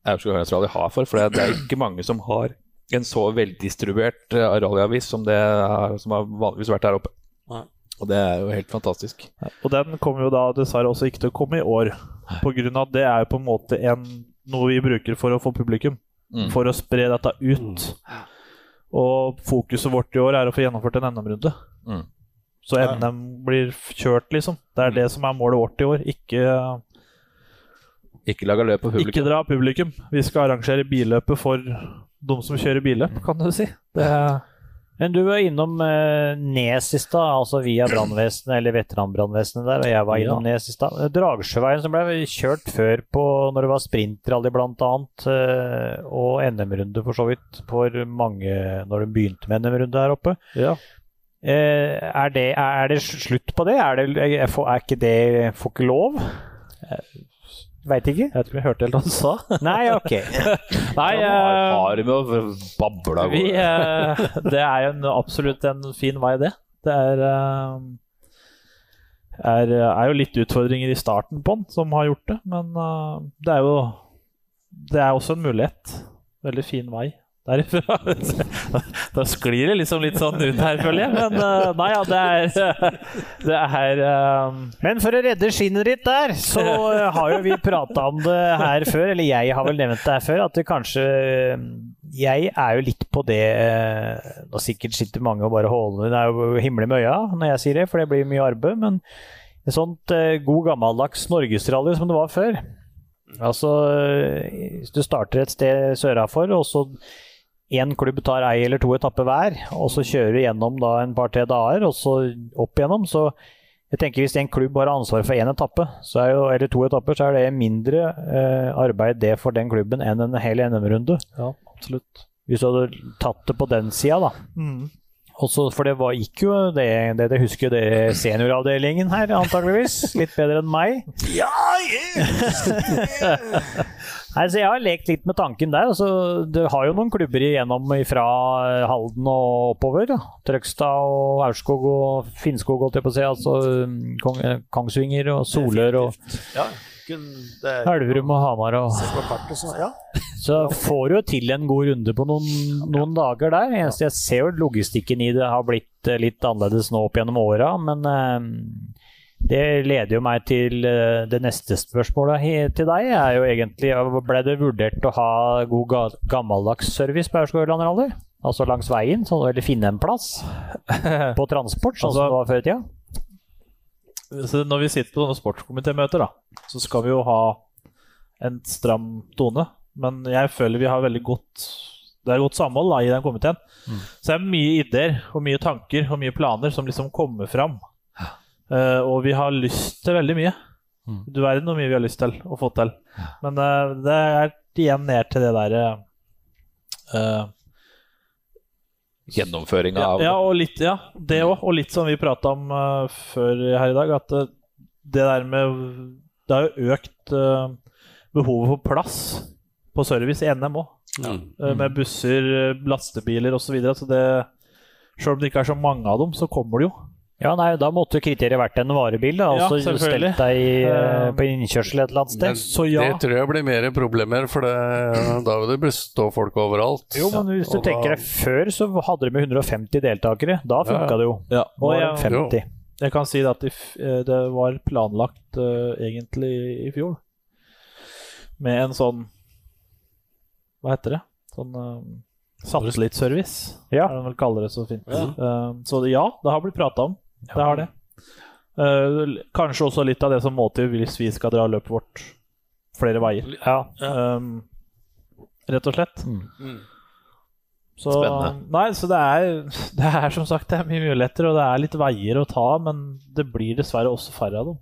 Aurskog Høylandsrally ha for, for det er ikke mange som har en så veldistribuert eh, rallyavis som det er, som har vanligvis vært der oppe. Nei. Og det er jo helt fantastisk. Og den kommer jo da dessverre også ikke til å komme i år. Av at det er jo på en måte en, noe vi bruker for å få publikum. Mm. For å spre dette ut. Og fokuset vårt i år er å få gjennomført en NM-runde. Mm. Så NM blir kjørt, liksom. Det er det som er målet vårt i år. Ikke, Ikke lage løp på publikum. ikke dra publikum. Vi skal arrangere billøpet for de som kjører billøp, kan du si. Det er Men du var innom eh, Nes i stad, altså via brannvesenet eller veteranbrannvesenet der, og jeg var innom Nes i stad. Dragsjøveien som ble kjørt før på når det var sprintrally bl.a., eh, og NM-runde for så vidt for mange når de begynte med NM-runde her oppe. ja. Eh, er, det, er det slutt på det? Er, det, er, er ikke det Får ikke lov? Veit ikke. Jeg vet ikke om jeg hørte helt hva du sa. Nei, ok. Nei, Har, eh, med å bable av gårde. eh, det er jo en, absolutt en fin vei, det. Det er, eh, er, er jo litt utfordringer i starten på den som har gjort det, men det er jo Det er også en mulighet. Veldig fin vei derifra. da sklir det liksom litt sånn ut her, føler jeg. Men uh, nei, ja, det er Det er um... Men for å redde skinnet ditt der, så eh, har jo vi prata om det her før, eller jeg har vel nevnt det her før, at det kanskje Jeg er jo litt på det eh, Nå sikkert sitter mange og bare håler Det er jo himle med øya når jeg sier det, for det blir mye arbeid, men et sånt eh, god gammeldags norgesrally som det var før Altså, eh, hvis du starter et sted sørafor, og så én klubb tar ei eller to etapper hver, og så kjører du gjennom da en par-tre dager, og så opp igjennom, så jeg tenker Hvis en klubb har ansvar for én etappe, så er jo, eller to etapper, så er det mindre eh, arbeid det for den klubben enn en hel NM-runde. Ja, absolutt. Hvis du hadde tatt det på den sida, da. Mm. Også, for det var, gikk jo det, det, det husker jo det senioravdelingen her, antakeligvis. Litt bedre enn meg. Ja, yeah! Nei, så Jeg har lekt litt med tanken der. Altså, du har jo noen klubber igjennom fra Halden og oppover. Ja. Trøgstad og Aurskog og Finnskog, holdt jeg på å si. Altså um, Kong, eh, Kongsvinger og Solør og ja. er Elverum og Hamar. Og, kartet, ja. så får du jo til en god runde på noen, noen dager der. Eneste jeg ser jo logistikken i det har blitt eh, litt annerledes nå opp gjennom åra, men eh, det leder jo meg til eh, det neste spørsmålet til deg. er jo egentlig, Ble det vurdert å ha god gammeldags service på Aurskog-Ørland Rally? Altså langs veien, sånn, eller finne en plass på transport, sånn Altså- som det var før i tida? Så når vi sitter på sånne sportskomitémøter, så skal vi jo ha en stram tone. Men jeg føler vi har veldig godt Det er godt samhold da, i den komiteen. Så det er mye ideer og mye tanker og mye planer som liksom kommer fram. Eh, og vi har lyst til veldig mye. Du verden hvor mye vi har lyst til å få til. Men uh, det er igjen ned til det derre uh, gjennomføringa av ja, og litt, ja, det òg. Og litt som vi prata om uh, før her i dag, at det der med Det har jo økt eh, behovet for plass på service i NM òg. Mm. med busser, lastebiler osv. Så, videre, så det Sjøl om det ikke er så mange av dem, så kommer det jo. Ja, nei, da måtte kriteriet vært en varebil, da. Ja, Og så selvfølgelig. stelt deg Eh, på innkjørsel et eller annet Men sted. Så ja. det tror jeg blir mer problemer, for det, da vil det stå folk overalt. Jo, men hvis du Og da- tenker deg før, så hadde de med 150 deltakere. Da funka Ja. det jo. Ja, Nå og er jeg, det 50. jeg kan si det at det, eh, det var planlagt uh, egentlig i fjor. Med en sånn Hva heter det? Sånn uh, satellittservice, Ja. er det vel kaller det så fint. Eh, så det- ja, det har blitt prata om. Det har det. Uh, kanskje også litt av det som må til hvis vi skal dra løpet vårt flere veier. Ja. Um, rett og slett. Mm. Så, Spennende. Nei, så det er, det er som sagt det er mye muligheter, og det er litt veier å ta, men det blir dessverre også færre av dem.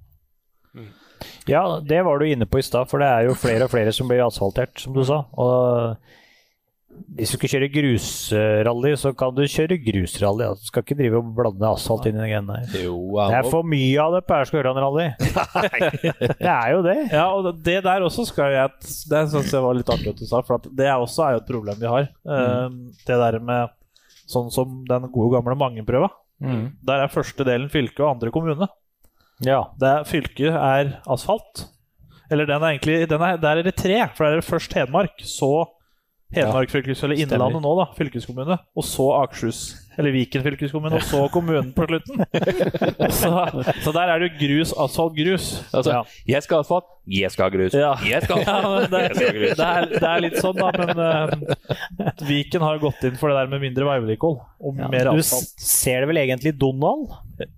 ja, det var du inne på i stad, for det er jo flere og flere som blir asfaltert, som du sa. Og hvis du skal kjøre grusrally, så kan du kjøre grusrally. Du skal ikke drive og blande asfalt inn i den greiene der. Det er for mye av det på Aurskog-Ørland-rally. det er jo det. Ja, og det der også skal jeg Det syns jeg var litt artig at du sa, for at det er også er jo et problem vi har. Mm. det der med sånn som den gode gamle Mangenprøva. Der er første delen fylke og andre kommune. Ja. Det er, fylket er asfalt. Eller den er egentlig den er, Der er det tre, for der er det først Hedmark, så Hedmark fylkeskommune, eller Innlandet nå, da, fylkeskommune, og så Akershus, eller Viken fylkeskommune, og så kommunen på slutten. så, så der er det jo grus, asfalt, grus. altså, Ja. Jeg skal ha asfalt, jeg skal ha grus. Ja. Jeg skal ha Ja, det, Jeg skal ha grus. det, er, det er litt sånn, da, men uh, Viken har gått inn for det der med mindre veivedlikehold og mer asfalt. Du ser det vel egentlig i Donald?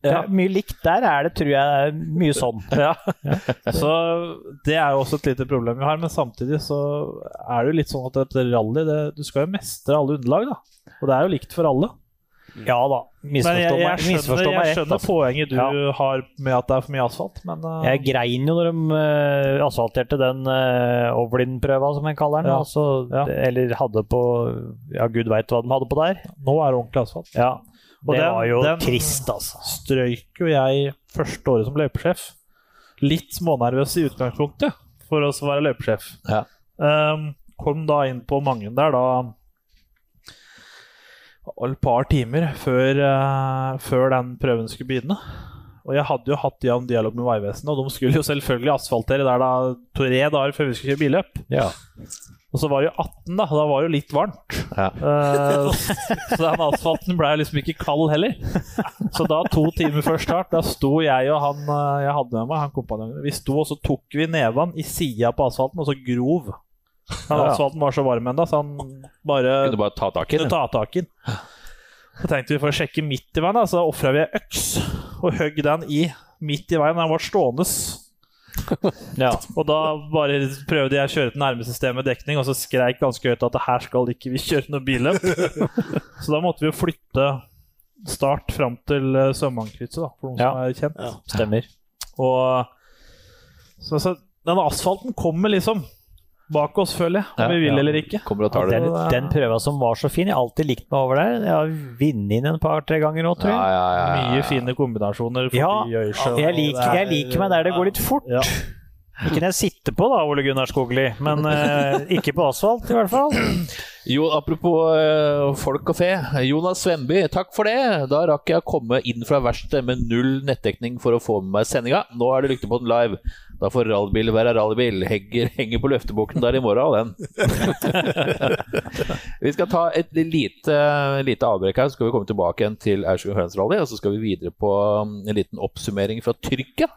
Ja. mye likt der, er det, tror jeg. Mye sånn. Ja. Så det er jo også et lite problem vi har, men samtidig så er det jo litt sånn at et rally det, Du skal jo mestre alle underlag, da. Og det er jo likt for alle. Ja da. Misforstå meg. jeg, jeg skjønner, jeg skjønner Altså. poenget du Ja. har med at det er for mye asfalt, men uh... Jeg grein jo når de uh, asfalterte den uh, Ovlin-prøva, som en kaller den. Ja. Altså, Ja. Eller hadde på Ja, gud veit hva de hadde på der. nå er det ordentlig asfalt. Ja. Og det den- var jo den trist, altså. Strøyk jo jeg første året som løypesjef. Litt smånervøs i utgangspunktet for å være løypesjef. Ja. Um, kom da inn på Mangen der da et par timer før, eh, før den prøven skulle begynne. Og jeg hadde jo hatt jevn dialog med Vegvesenet, og de skulle jo selvfølgelig asfaltere der da tre dager før vi skulle kjøre billøp. Ja. Og så var det jo 18, da. Da var det jo litt varmt. Ja. Uh, så den asfalten ble liksom ikke kald heller. Så da, to timer før start, da sto jeg og han eh, jeg hadde med meg, han kompanjongen Vi sto og så tok vi nevene i sida på asfalten, og så grov. Den Ja. asfalten var så varm ennå, så han bare Kunne bare ta tak i kunne ta tak i den. Så tenkte vi for å sjekke midt i veien, da, så ofra vi ei øks og høgg den i midt i veien. Den var stående. Ja. Og da bare prøvde jeg å kjøre til nærmeste sted med dekning, og så skreik ganske høyt at her skal ikke vi kjøre noe billøp. så da måtte vi jo flytte start fram til Sømmangkrysset, da, for noen Ja. som er kjent. Stemmer. Og så, så den asfalten kommer liksom bak oss, føler jeg, om Ja, vi vil ja. eller ikke. Kommer og tar det. Den, den prøva som var så fin, jeg har alltid likt meg over der. Jeg har vunnet inn en par-tre ganger nå, tror jeg. ja, ja, ja. Mye fine kombinasjoner. Ja, Øyrsjøen, Jeg liker, er- jeg liker meg der det går litt fort. Ja. Ikke når jeg sitter på, da, Ole Gunnar Skogli, men eh, ikke på asfalt, i hvert fall. Jo, apropos eh, folk og fe. Jonas Svenby, takk for det. Da rakk jeg å komme inn fra verkstedet med null nettdekning for å få med meg sendinga. Nå er det lykte på den live. Da får rallybil være rallybil. Henger, henger på løftebukken der i morgen, den. vi skal ta et lite, lite avbrekk her, så skal vi komme tilbake igjen til Aurskog Hølandsrally. Og så skal vi videre på um, en liten oppsummering fra Tyrkia.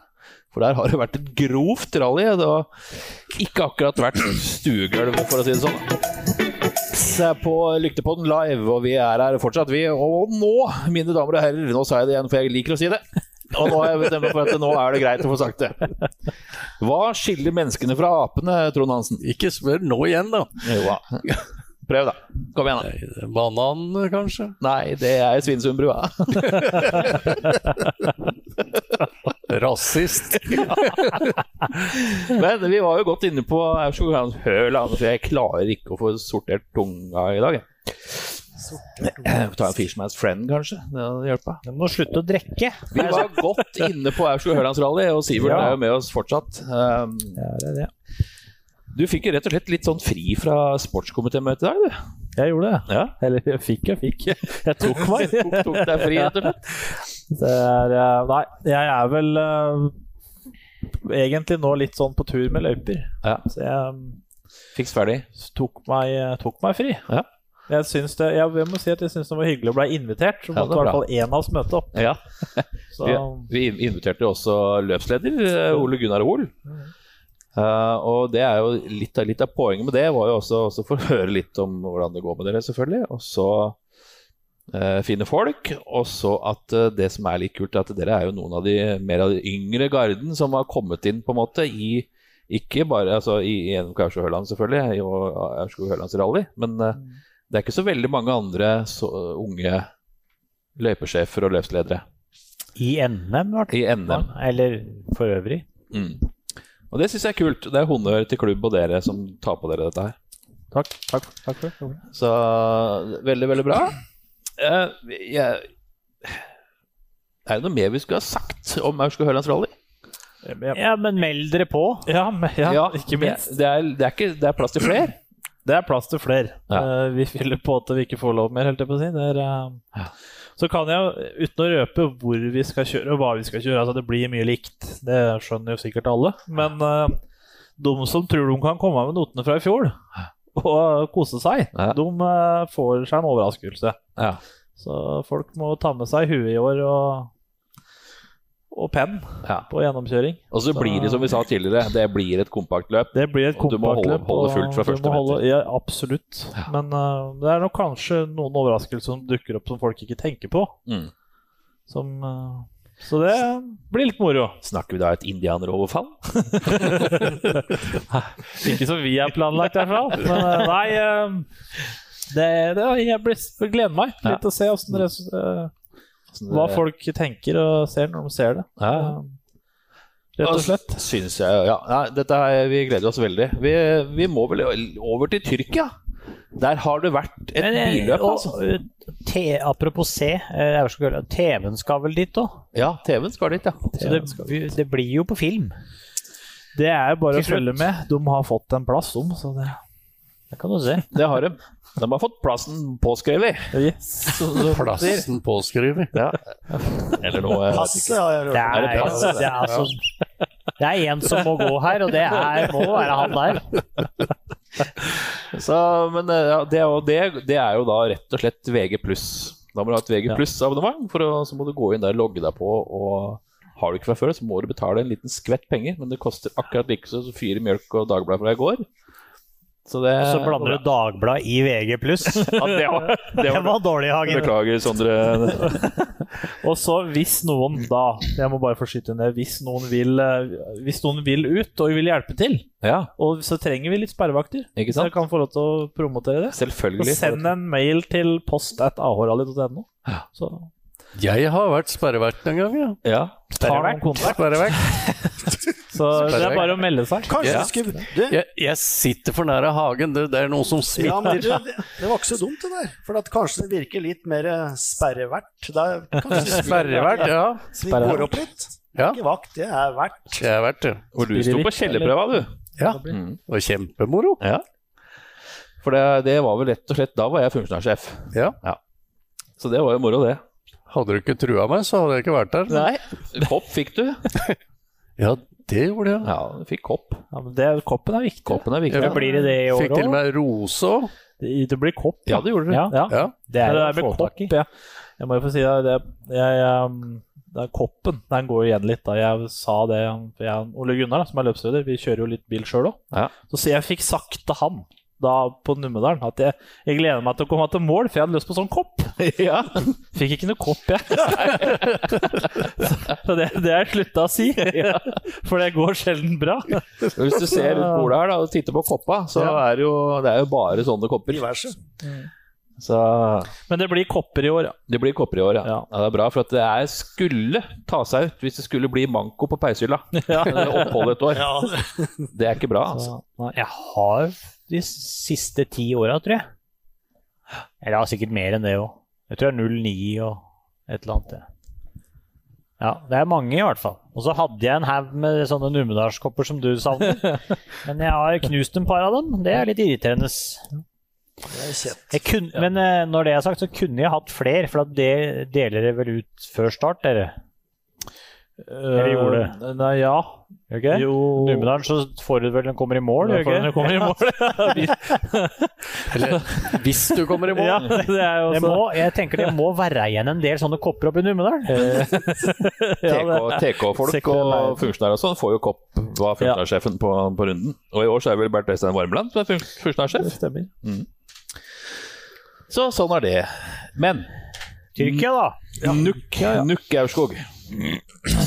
For der har det vært et grovt rally. Det har ikke akkurat vært stuegulv, for å si det sånn på Lyktepodden live, og vi er her fortsatt, vi. Og nå, mine damer og herrer, nå sa jeg det igjen, for jeg liker å si det. Og nå har jeg bestemt meg for at nå er det greit å få sagt det. Hva skiller menneskene fra apene, Trond Hansen? Ikke spør nå igjen, da. Jo da. Prøv, da. Kom igjen, da. Banan, kanskje? Nei, det er Svinesundbrua. Rasist. Men vi var jo godt inne på Aurskog Høland, for jeg klarer ikke å få sortert tunga i dag. Ta en Fishman's Friend, kanskje. Det hadde hjulpet. Du må slutte å drikke. Vi var godt inne på Aurskog-Hølandsrally, og Sivert Ja. er jo med oss fortsatt. Um, Ja, det er det. du fikk jo rett og slett litt sånn fri fra sportskomitémøtet i dag, du. Jeg gjorde det. Ja. Eller jeg fikk jeg fikk. Jeg tok meg. Tok, tok deg fri, rett og slett. Det Nei, jeg er vel uh, egentlig nå litt sånn på tur med løyper. Ja. Så jeg Fiks ferdig. tok meg, tok meg fri. Ja. Jeg, syns det, jeg, jeg må si at jeg syns det var hyggelig å bli invitert. Så måtte ja, i er hvert fall én av oss møte opp. Ja. Så, Vi, vi inviterte også løpsleder eh, Ole Gunnar Hoel. Eh, og det er jo litt litt av poenget med det var jo også, også for å høre litt om hvordan det går med dere, selvfølgelig. Og så uh, finne folk. Og så at uh, det som er litt kult, er at dere er jo noen av de mer av de yngre garden som har kommet inn på en måte i ikke bare altså, i, NMK Aurskog-Høland, selvfølgelig, og Aurskog-Hølands rally, men eh, det er ikke så veldig mange andre så, unge løypesjefer og løpsledere I NM, i NM. fall. Eller for øvrig. Mm. Og det syns jeg er kult. Det er honnør til klubb og dere som tar på dere dette her. Takk, takk, takk for det. Så veldig, veldig bra. Eh, jeg, er det noe mer vi skulle ha sagt om Aurskog-Hølands rally? Ja, men meld dere på. Ja, men, ja, ikke minst. Det, det, er, det, er ikke, det er plass til flere. Det er plass til flere. Ja. Eh, vi fyller på at vi ikke får lov mer, helt jeg på å si. Der, er, eh, Ja. Så kan jeg, uten å røpe hvor vi skal kjøre og hva vi skal kjøre altså Det blir mye likt, det skjønner jo sikkert alle. Men uh, de som tror de kan komme med notene fra i fjor og kose seg, Ja. de uh, får seg en overraskelse. Ja. Så folk må ta med seg huet i år og, og penn Ja. på gjennomkjøring. Og så blir det, som vi sa tidligere, det blir et kompaktløp. Det blir et Og du må holde- holde fullt fra første holde- meter. Ja, absolutt. Men uh, det er nok kanskje noen overraskelser som dukker opp som folk ikke tenker på. Mm. Som, uh, så det blir litt moro. Snakker vi da et indianeroverfall? Ikke som vi har planlagt, i hvert fall. Men uh, nei det, det, Jeg blir, gleder meg Ja. litt til å se eh, hva folk tenker og ser når de ser det. Ja. Rett og slett. Synes jeg, ja. Nei, dette her, vi gleder oss veldig. Vi, vi må vel over til Tyrkia. Der har det vært et Men, eh, billøp, altså. Og, te, apropos se, eh, TV-en skal vel dit òg? Ja, TV-en skal dit, ja. Så det, det blir jo på film. Det er jo bare å følge med. De har fått en plass, de. Så det Det kan du se. Det har de. De har fått plassen påskrevet. yes. Plassen påskrevet. Ja. Eller noe Passet har jeg Det hørt. er, det pass? det er, altså, det er en som må gå her, og det er, må være han der. Så, men eh, ja, det, er jo- det, det er jo da rett og slett VG pluss. Da må du ha et VG pluss-abonnement, for å- så må du gå inn der, logge deg på. og Har du ikke fra før, så må du betale en liten skvett penger, men det koster akkurat like så fire mjølk og Dagbladet fra i går. Så, det, Så blander du Dagbladet i VG+. Ja, det var, det Det var dårlig, Hagen. Beklager, Sondre. Og så hvis noen da Jeg må bare få skyte inn. Hvis noen vil, eh, hvis noen vil ut og vil hjelpe til, Ja, og så trenger vi litt sperrevakter, ikke sant? så jeg kan få lov til å promotere det. Så Selvfølgelig. send en mail til post at ahorrally.no. Så Jeg har vært sperrevert en gang, ja. Ja. Sperrevakt. Sperrevert. Så det er bare å melde seg. Kanskje Ja. du skulle du, Jeg, jeg sitter for nære hagen. Det, det er noe som ja, men smitter. du, det, det var ikke så dumt, det der. For at kanskje det virker litt mer sperrevert. Da kanskje Sperrevert, ja. Så vi går opp litt. Ja. Ikke vakt, det er verdt. Det er verdt, det. Og du sto på kjellerprøva, du. Ja. Mm. Det var kjempemoro. Ja. For det, det var vel rett og slett Da var jeg funksjonærsjef. Ja. Så det var jo moro, det. Hadde du ikke trua meg, så hadde jeg ikke vært der. Nei. Kopp fikk du. Ja, det gjorde jeg. Ja, du fikk kopp. Ja, men det, koppen er viktig. Koppen er viktig. Ja. Blir det det i år Fikk til og med rose òg. Det, det blir kopp. Ja, det gjorde du. Ja. ja. Ja. Det er det er med kopp, ja. Jeg må jo få si det, det, jeg, jeg, det er koppen. Den går jo igjen litt. da Jeg sa det jeg, Ole Gunnar, da, som er løpsleder, vi kjører jo litt bil sjøl òg. Ja. Så sier jeg fikk sagt til han da på Numedalen at jeg, jeg gleder meg til å komme til mål, for jeg hadde lyst på sånn kopp. Ja. Fikk ikke noe kopp, jeg. så det, det har jeg slutta å si. For det går sjelden bra. Hvis du ser rundt bordet her da, og titter på koppa, så Ja. er det jo, det er jo bare sånne kopper. Diverse. Så Men det blir kopper i år, ja. det blir kopper i år, ja. Ja. ja. Det er bra, for at det er, skulle ta seg ut hvis det skulle bli manko på peishylla. Ja. Oppholdet et år. Ja, Det er ikke bra, altså. Så. Jeg har de siste ti åra, tror jeg. Eller ja, sikkert mer enn det òg. Jeg tror det er 09 og et eller annet. ja. Det er mange i hvert fall. Og så hadde jeg en haug med sånne Numedalskopper som du savner. Men jeg har knust en par av dem. Det er litt irriterende. Er. Jeg kunne, Men eh, når det er sagt, så kunne jeg hatt flere, for da det deler dere vel ut før start, dere? Eller gjorde det? Eh, Nei, ja. Okay. Jo Numedalen så får du vel den kommer i mål, Ja, okay? den kommer i mål. Eller hvis du kommer i mål. ja, det er jo Det også må, jeg tenker det må være igjen en del sånne kopper oppe i Numedal. TK-folk TK og funksjonærer og sånn får jo kopp var funksjonærsjefen på, på runden. Og i år så er vel Bernt Øystein Varmland som er fun- det funksjonærsjef. Mm. Så sånn er det. Men Tyrkia, da. Nuk, Nuk Aurskog.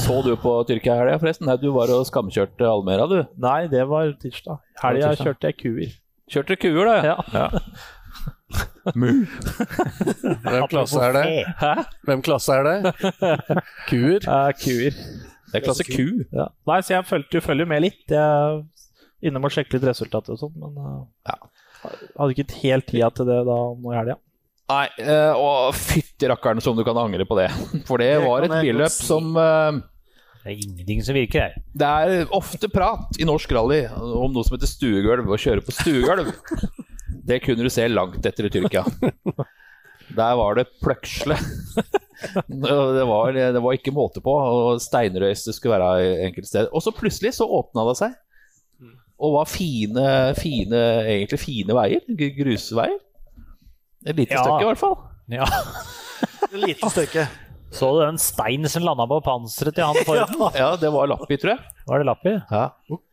Så du på Tyrkia i helga, forresten? Nei, du var og skamkjørte Almera, du. Nei, det var tirsdag. Helga kjørte jeg kuer. Kjørte du kuer, da? Ja. Mu. Hvem klasse er det? Hæ? Hvem klasse er det? Kuer? Ja, kuer. Det er klasse Q. Ja. Nei, så jeg følger, følger med litt. Jeg er med å sjekke litt resultater og sånn, men uh, hadde ikke helt tida til det da nå i helga. Nei, eh, og fytti rakkeren som du kan angre på det. For det Det var et billøp si. som eh, Det er ingenting som virker her. Det er ofte prat i norsk rally om noe som heter stuegulv, å kjøre på stuegulv. Det kunne du se langt etter i Tyrkia. Der var det pløksle. Det var, det var ikke måte på, og steinrøys det skulle være i enkelte steder. Og så plutselig så åpna det seg, og var fine, fine, egentlig fine veier. Grusveier. Et lite Ja. stykke, i hvert fall. Ja. Et lite stykke. Så du den stein som landa på panseret til han forrige? Ja, det var Lappi, tror jeg. Var det Lappi? Ja.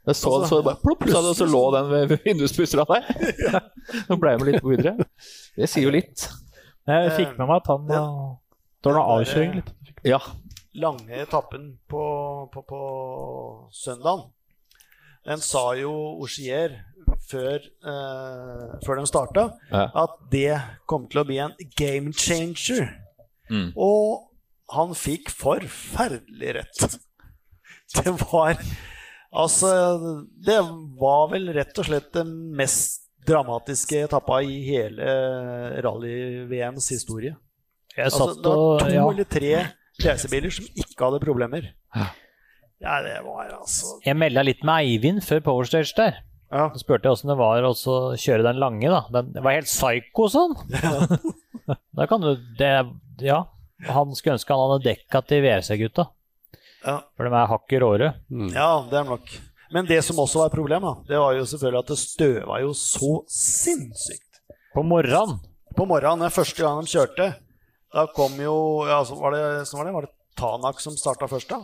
Jeg så, så det bare plopp, så, det, så lå den ved vinduspussera der. Nå ble jeg med litt på videre. Det sier jo litt. Jeg fikk med meg at han ja. Det var noe avkjøring litt. Ja. lange etappen på, på, på søndagen, den sa jo Oshier før, uh, før de starta, Ja. at det kom til å bli en game changer. Mm. Og han fikk forferdelig rett. Det var Altså, det var vel rett og slett den mest dramatiske etappa i hele rally-VMs historie. Jeg Altså, det var og to ja. eller tre racerbiler som ikke hadde problemer. Ja, det var altså Jeg melda litt med Eivind før Powerstage der. Ja. Så spurte jeg åssen det var å kjøre den lange, da. Den det var helt psycho sånn. da kan du det, Ja. Han skulle ønske han hadde dekka til VRC-gutta. Ja. For de er hakket råere. ja, det er nok. Men det som også var et problem, da, det var jo selvfølgelig at det støva jo så sinnssykt. På morgenen. På morgenen, den første gang de kjørte, da kom jo ja, så var det, så var det, var det Tanak som starta først, da?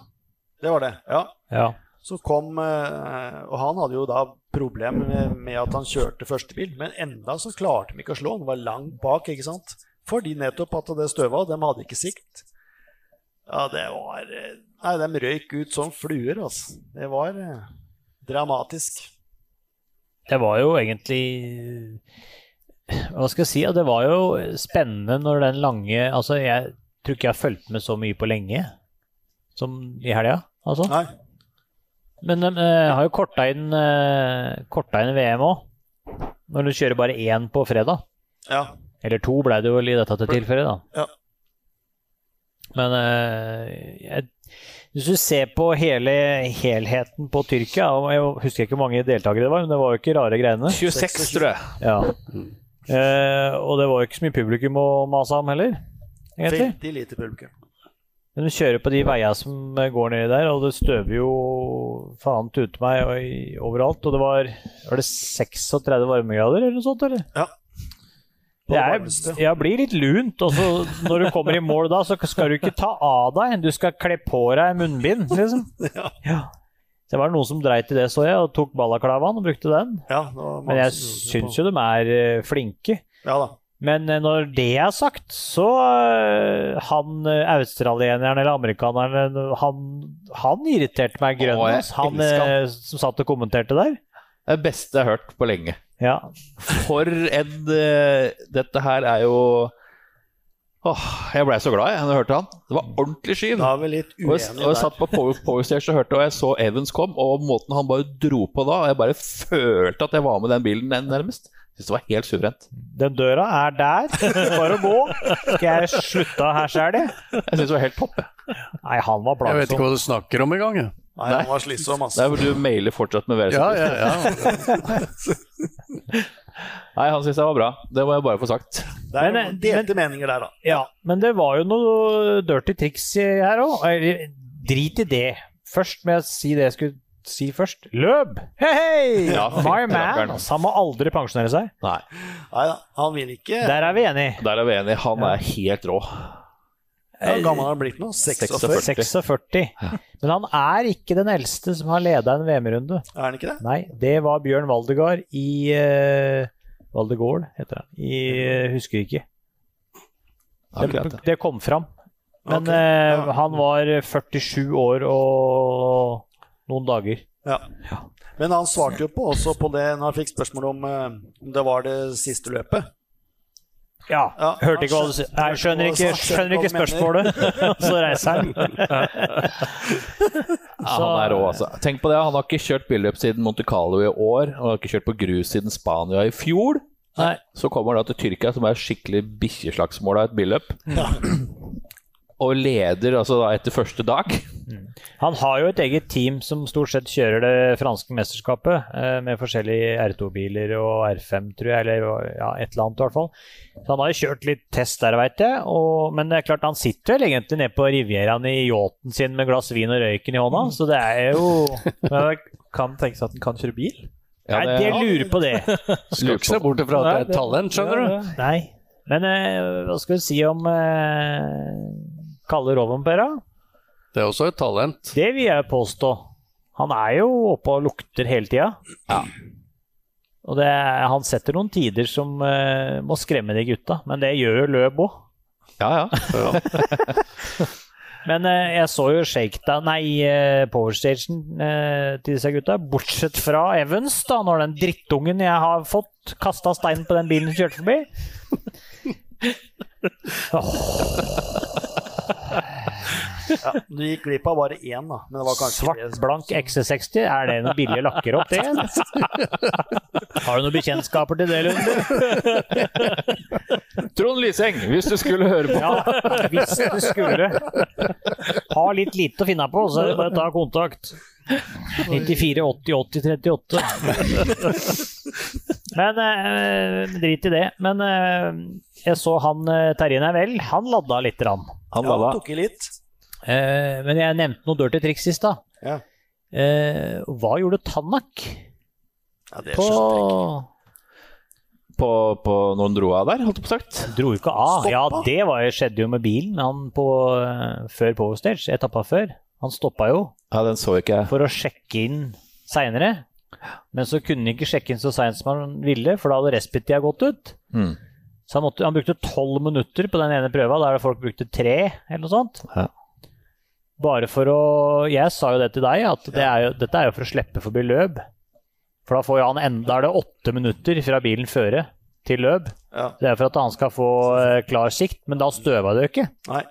Det var det, ja. Ja. Så kom eh, Og han hadde jo da problem med, at han kjørte første bil, men enda så klarte de ikke å slå. Han var langt bak, ikke sant? Fordi nettopp at det støva, de hadde ikke sikt. Ja, det var eh, Nei, de røyk ut som fluer, altså. Det var eh, dramatisk. Det var jo egentlig Hva skal jeg si? Det var jo spennende når den lange Altså, jeg tror ikke jeg har fulgt med så mye på lenge som i helga. Altså. Nei. Men de uh, har jo korta inn, uh, korta inn VM òg. Når du kjører bare én på fredag. Ja. Eller to ble det vel i dette tilfellet, da. Ja. Men eh, jeg, hvis du ser på hele helheten på Tyrkia og Jeg husker ikke hvor mange deltakere det var, men det var jo ikke rare greiene. 26, tror jeg. Ja. Eh, og det var jo ikke så mye publikum å mase om heller, egentlig. Veldig lite publikum. Men du kjører på de veiene som går nedi der, og det støver jo faen tute meg og i- overalt. Og det var Var det 36 varmegrader eller noe sånt, eller? Ja. Det er, ja, blir litt lunt. Og så når du kommer i mål da, så skal du ikke ta av deg. Du skal kle på deg munnbind, liksom. Ja. Så det var noen som dreit i det, så jeg, og tok ballaklavaen og brukte den. Ja, Men jeg syns jo de er eh, flinke. Ja da. Men eh, når det er sagt, så eh, Han eh, australieneren eller amerikaneren, han, han irriterte meg grønn. Han som satt og kommenterte der. Det beste jeg har hørt på lenge. Ja. For en Dette her er jo Åh, Jeg blei så glad jeg da jeg hørte han. Det var ordentlig skyv. Da er vi litt Og jeg, og jeg satt på Power, Power Stage og hørte, og jeg så Evans kom, og måten han bare dro på da, og jeg bare følte at jeg var med den bilen nærmest. Syns det var helt suverent. Den døra er der. Bare gå. Skal jeg slutte her sjæl, jeg? Jeg syns det var helt topp. jeg. Nei, han var Jeg vet ikke hva du snakker om engang. jeg. Nei, han var slitsom, Det altså. er hvor du mailer fortsatt med Ja, ja, ja. Nei, han syns jeg var bra. Det må jeg bare få sagt. Det er Men, noen delte meninger der, da. Ja, men det var jo noe dirty triks her òg. Drit i det. Først må jeg si det jeg skulle si først. Løp! Hei, hei! Ja, My man! Altså, han må aldri pensjonere seg. Nei, Nei da, han vil ikke Der er vi enige. der er vi enige. Han er helt rå. Hvor gammel har han blitt nå? 46? 46. Men han er ikke den eldste som har leda en VM-runde. Er han ikke det? Nei, det var Bjørn Valdegard i uh, Valdegård, heter han. I uh, Husker ikke. Det, det. det kom fram. Men eh, ja. han var 47 år og noen dager. Ja. Men han svarte jo på også på det når han fikk spørsmål om eh, om det var det siste løpet. Ja, Ja, hørte ikke hva du sier. Jeg Nei, skjønner ikke, skjønner ikke spørsmålet. Så reiser han. Ja, han er rå, altså. Tenk på det, han har ikke kjørt billøp siden Monte Carlo i år. Og har ikke kjørt på grus siden Spania i fjor. Nei. Så kommer han da til Tyrkia, som er skikkelig bikkjeslagsmål av et billøp. Og leder altså da etter første dag. Han har jo et eget team som stort sett kjører det franske mesterskapet, eh, med forskjellige R2-biler og R5, tror jeg, eller ja, et eller annet i hvert fall. Så han har jo kjørt litt test der, veit jeg. Og, men det er klart, han sitter vel egentlig nede på Rivieraen i yachten sin med glass vin og røyken i hånda, så det er jo Men det kan tenkes at han kan kjøre bil. Nei, jeg lurer på det. Skal ikke se bort ifra at det er talent, skjønner du. Nei. Men eh, hva skal vi si om eh, Kalle Rovenpera? Det er også et talent. Det vil jeg påstå. Han er jo oppe og lukter hele tida. Og det, er- han setter noen tider som uh, må skremme de gutta, men det gjør jo Løb òg. Ja, ja. Men uh, jeg så jo shakedown, nei, uh, powerstagen til disse gutta. Bortsett fra Evans, da, når den drittungen jeg har fått, kasta steinen på den bilen som kjørte forbi. Ja, du gikk glipp av bare én, da. Men det var kanskje Svart, blank XC60, er det noen billige lakker opp, det? Har du noen bekjentskaper til det, Lunde? Trond Lyseng, hvis du skulle høre på. Ja, hvis du skulle. Ha litt lite å finne på, så er det bare å ta kontakt. 94 80 80 38. Men eh, drit i det. Men eh, jeg så han eh, Terje Nevell, han ladda litt. Rann. Han Ja, lalla. tok i litt. Eh, men jeg nevnte noe dirty triks i stad. Ja. Eh, hva gjorde Tanak Ja, det på. På, på når han dro av der, holdt jeg på sagt. Dro ikke av. Ja, det var, skjedde jo med bilen han på, før Power Stage, etappa før. Han stoppa jo Ja, den så ikke jeg. for å sjekke inn seinere. Men så kunne han ikke sjekke inn så seint som han ville, for da hadde respitida gått ut. Mm. Så han, måtte, han brukte tolv minutter på den ene prøva, der folk brukte tre, eller noe sånt. Ja. Bare for å Jeg sa jo det til deg, at det er jo, dette er jo for å slippe forbi løp. For da får jo han enda er det åtte minutter fra bilen føre til løp. Ja. Det er for at han skal få eh, klar sikt, men da støva det jo ikke. Nei,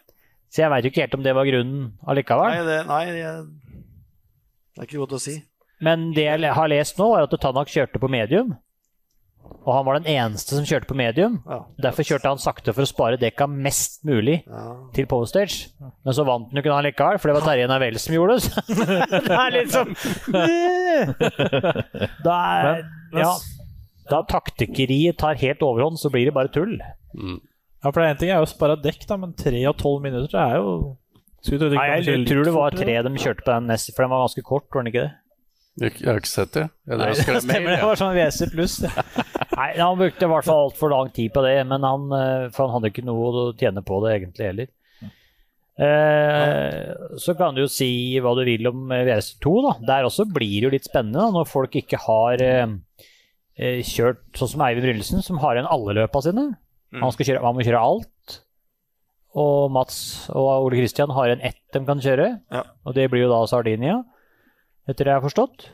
Så jeg veit jo ikke helt om det var grunnen allikevel. nei, det, nei det er ikke godt å si. Men det jeg har lest nå, er at Tanak kjørte på medium. Og han var den eneste som kjørte på medium. Ja. Derfor kjørte han sakte for å spare dekka mest mulig Ja. til postage. Men så vant han jo ikke han likevel, for det var Terje Navell som gjorde det. Så det er liksom Da er Ja. Da taktikkeriet tar helt overhånd, så blir det bare tull. Ja, for er ting er jo å spare dekk, da, men tre og tolv minutter det er jo det Nei, jeg litt tror det var tre de kjørte på den neste, for den var ganske kort, var den ikke det? Jeg, jeg har ikke sett det. Det, Nei, det stemmer, mail, det var sånn WC pluss. Nei, han brukte i hvert fall altfor lang tid på det, men han, eh, for han hadde ikke noe å tjene på det egentlig heller. Eh, så kan du jo si hva du vil om eh, VS2, da. Der også blir det jo litt spennende da, når folk ikke har eh, eh, kjørt sånn som Eivind Bryllesen, som har igjen alle løpa sine. Han, skal kjøre, man, må kjøre alt. Og Mats og Ole Kristian har en ett de kan kjøre, Ja. og det blir jo da Sardinia, etter det jeg har forstått.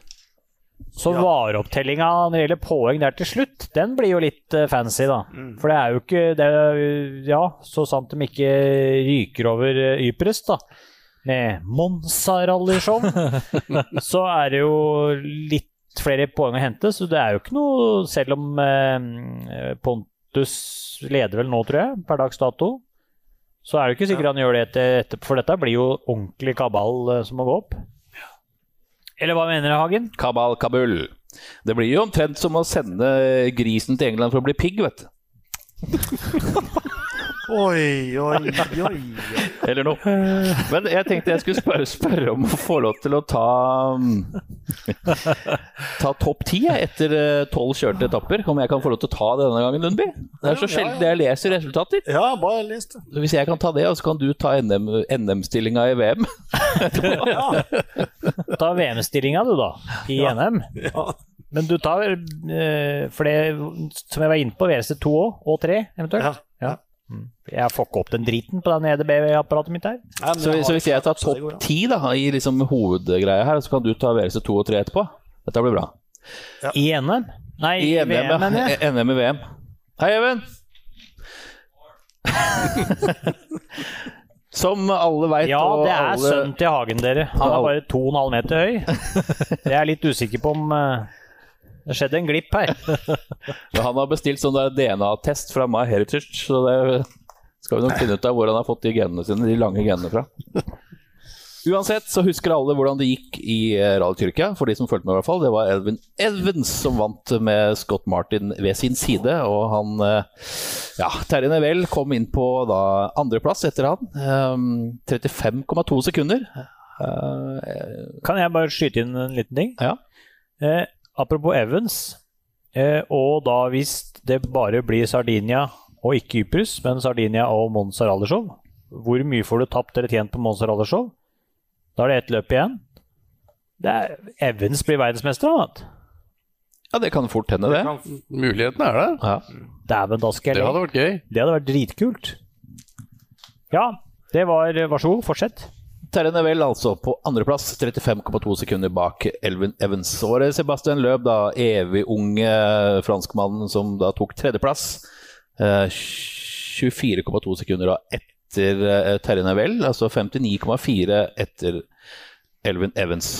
Så Ja. vareopptellinga når det gjelder poeng der til slutt, den blir jo litt eh, fancy, da. For det er jo ikke det er, Ja, så sant de ikke ryker over uh, Ypres, da. Med Monza rallyshow, så er det jo litt flere poeng å hente, så det er jo ikke noe Selv om eh, Pontus leder vel nå, tror jeg, per dags dato, så er det ikke sikkert han gjør det etter, etterpå, for dette blir jo ordentlig kabal eh, som må gå opp. Eller hva mener du, Hagen? Kabal Kabul. Det blir jo omtrent som å sende grisen til England for å bli pigg, vet du. Oi, oi, oi. Eller noe. Men jeg tenkte jeg skulle spørre, spørre om å få lov til å ta um, Ta topp ti etter eh, tolv kjørte etapper. Om jeg kan få lov til å ta det denne gangen, Lundby? Det er så sjelden jeg leser resultater. Ja, bare les det. Så Hvis jeg kan ta det, så kan du ta NM NM-stillinga i VM. Ta VM-stillinga, du, da, i NM. Ja. Men du tar eh, For det som jeg var inne på, VRC2 òg, og 3 eventuelt. Ja. Mm. Jeg får ikke opp den driten på den EDB-apparatet mitt her. Nei, Så, så hvis jeg tar topp ti da, i liksom hovedgreia her, så kan du ta VRC2 og 3 etterpå? Dette blir bra. I NM? Nei, I NM, VM, mener jeg. NM i VM. Hei, Even! Som alle veit Ja, det er alle... sønnen til Hagen, dere. Han er bare 2,5 meter høy. Jeg er litt usikker på om eh, det skjedde en glipp her. Han har bestilt sånn DNA-test fra My Heritage, så det skal vi nok finne ut av hvor han har fått de genene sine, de lange genene fra. Uansett så husker alle hvordan det gikk i eh, Rally Tyrkia, for de som fulgte med i hvert fall. Det var Elvin Evans som vant med Scott Martin ved sin side, og han eh, Ja, Terje Nevell kom inn på da andreplass etter han. Ehm, 35,2 sekunder. Eh, Kan jeg bare skyte inn en liten ting? Ja. Apropos Evans, eh, og da hvis det bare blir Sardinia og ikke Ypres, men Sardinia og Monza Aldershov, hvor mye får du tapt eller tjent på Monza Aldershov? Da er det ett løp igjen. Det er, Evans blir verdensmester, han. ja, det kan fort hende, det. Muligheten er der. Ja. Dæven, da skal jeg Det hadde vært gøy. Det hadde vært dritkult. Ja, det var Vær så god, fortsett. Terje Nevell altså på andreplass, 35,2 sekunder bak Elvin Evans. Så var det Sebastian Løb, da evig unge franskmannen som da tok tredjeplass. Eh, 24,2 sekunder da etter eh, Terje Nevell, altså 59,4 etter Elvin Evans.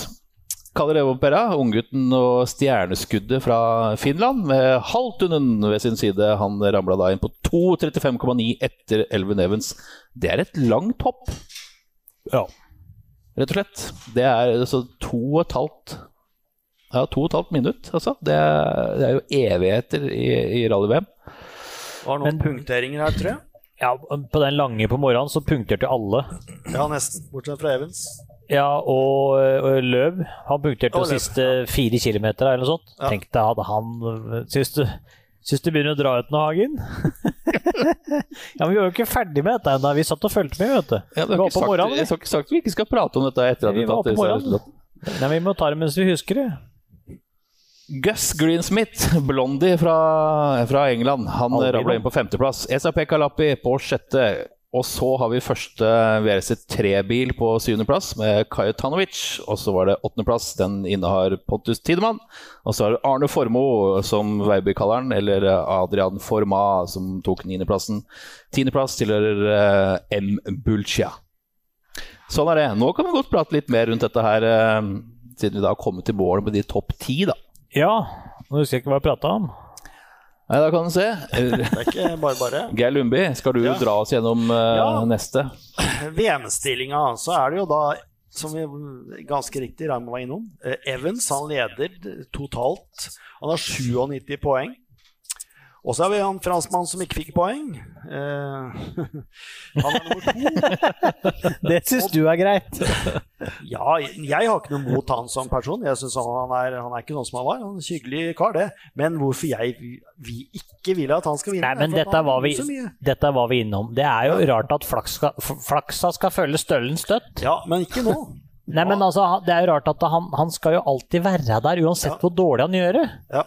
Kalle Revopera, unggutten og stjerneskuddet fra Finland, med Haltunen ved sin side. Han ramla da inn på 2.35,9 etter Elvin Evans. Det er et langt hopp. Ja. Rett og slett. Det er altså to og et halvt Ja, to og et halvt minutt, altså. Det er, det er jo evigheter i, i rally-VM. Var noen punkteringer her, tror jeg. ja, på den lange på morgenen så punkterte alle. Ja, nesten. Bortsett fra Evans. Ja, og, og Løv Han punkterte de siste fire kilometer eller noe sånt. Ja. Tenk deg, hadde han Syns du, syns du begynner å dra ut nå, Hagen? ja, men Vi var jo ikke ferdig med dette ennå. Vi satt og fulgte med, vet du. Ja, vi var på morgenen. jeg har ikke sagt vi ikke skal prate om dette etter at Vi vi tatt disse resultatene. Nei, vi må ta det mens vi husker det. Gus Greensmith, blondie fra, fra England, han ramla inn på femteplass. SAP Kalapi på sjette. Og så har vi første WRC3-bil på syvendeplass med Kajetanovic. Og så var det åttendeplass, den innehar Pontus Tidemann. Og så det Arne Formoe, som Veiby kaller han, eller Adrian Forma, som tok niendeplassen. Tiendeplass tilhører eh, M. Bulcia. Sånn er det. Nå kan vi godt prate litt mer rundt dette her, eh, siden vi da har kommet til mål med de topp ti, da. Ja, nå husker jeg ikke hva jeg prata om. Nei, da kan du se. Det er ikke bare bare. Geir Lundby, skal du Ja. dra oss gjennom uh, Ja. neste? VM-stillinga, så er det jo da, som vi ganske riktig Raymond var innom, eh, Evans han leder totalt. Han har 97 poeng. Og så har vi han franskmannen som ikke fikk poeng. Eh, han er nummer to. Det syns du er greit. Ja, jeg har ikke noe mot han som person. Jeg synes han, er, han er ikke sånn som han var. Han er en hyggelig kar, det. Men hvorfor jeg vi ikke vil at han skal vinne Nei, men dette var, vi, dette var vi innom. Det er jo rart at flaksa, flaksa skal følge støllen støtt. Ja, men ikke nå. Nei, men altså, Det er jo rart at han, han skal jo alltid være der, uansett Ja. hvor dårlig han gjør det. Ja.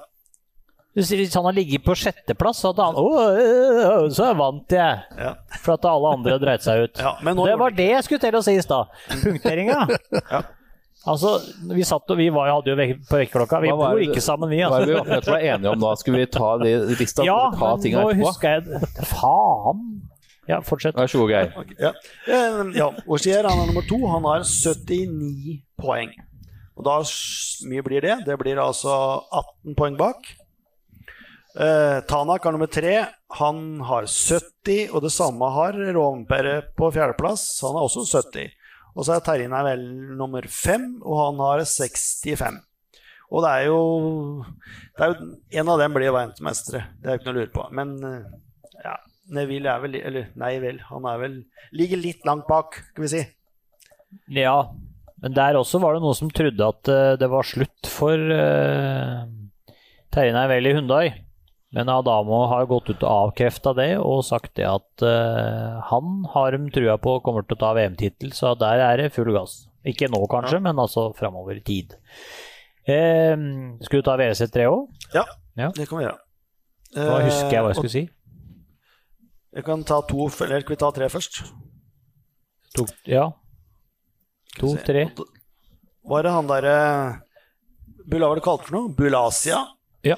Hvis han har ligget på sjetteplass, så hadde han Å, øh, øh, så vant jeg! Ja. For at alle andre dreit seg ut. Ja, men nå det var det jeg skulle til å si i stad. Punkteringa. Ja. Altså, vi satt og vi var, hadde jo vek på vekkerklokka. Vi var bor ikke sammen, vi. Hva er det vi Altså. akkurat var enige om da? Skulle vi ta de lista Ja, ta men nå etterpå? husker jeg Faen! Ja, fortsett. Vær så god, Geir. Ja. Eh, ja. Ogier han er nummer to. Han har 79 poeng. Og da mye blir det? Det blir altså 18 poeng bak. Eh, Tanak er nummer tre. Han har 70, og det samme har Rovmpere på fjerdeplass. Han har også 70. Og så er Terjen er vel nummer fem, og han har 65. Og det er jo, det er jo En av dem blir verdensmestere, det er jo ikke noe å lure på. Men eh, ja, Neville er vel Eller nei vel, han er vel Ligger litt langt bak, skal vi si. Ja, men der også var det noen som trodde at eh, det var slutt for uh, Terje Neivel i Hundai. Men Adamo har gått ut og avkrefta det og sagt det at uh, han har de trua på kommer til å ta VM-tittel, så der er det full gass. Ikke nå kanskje, men altså framover i tid. Eh, skulle du ta WC3 òg? Ja, Ja. det kan vi gjøre. Da husker jeg hva jeg Eh, skulle si. Jeg kan ta to, eller skal vi ta tre først? To, ja. To, tre. Hva er det han derre Bulla var det kalt for noe? Bulasia? Ja.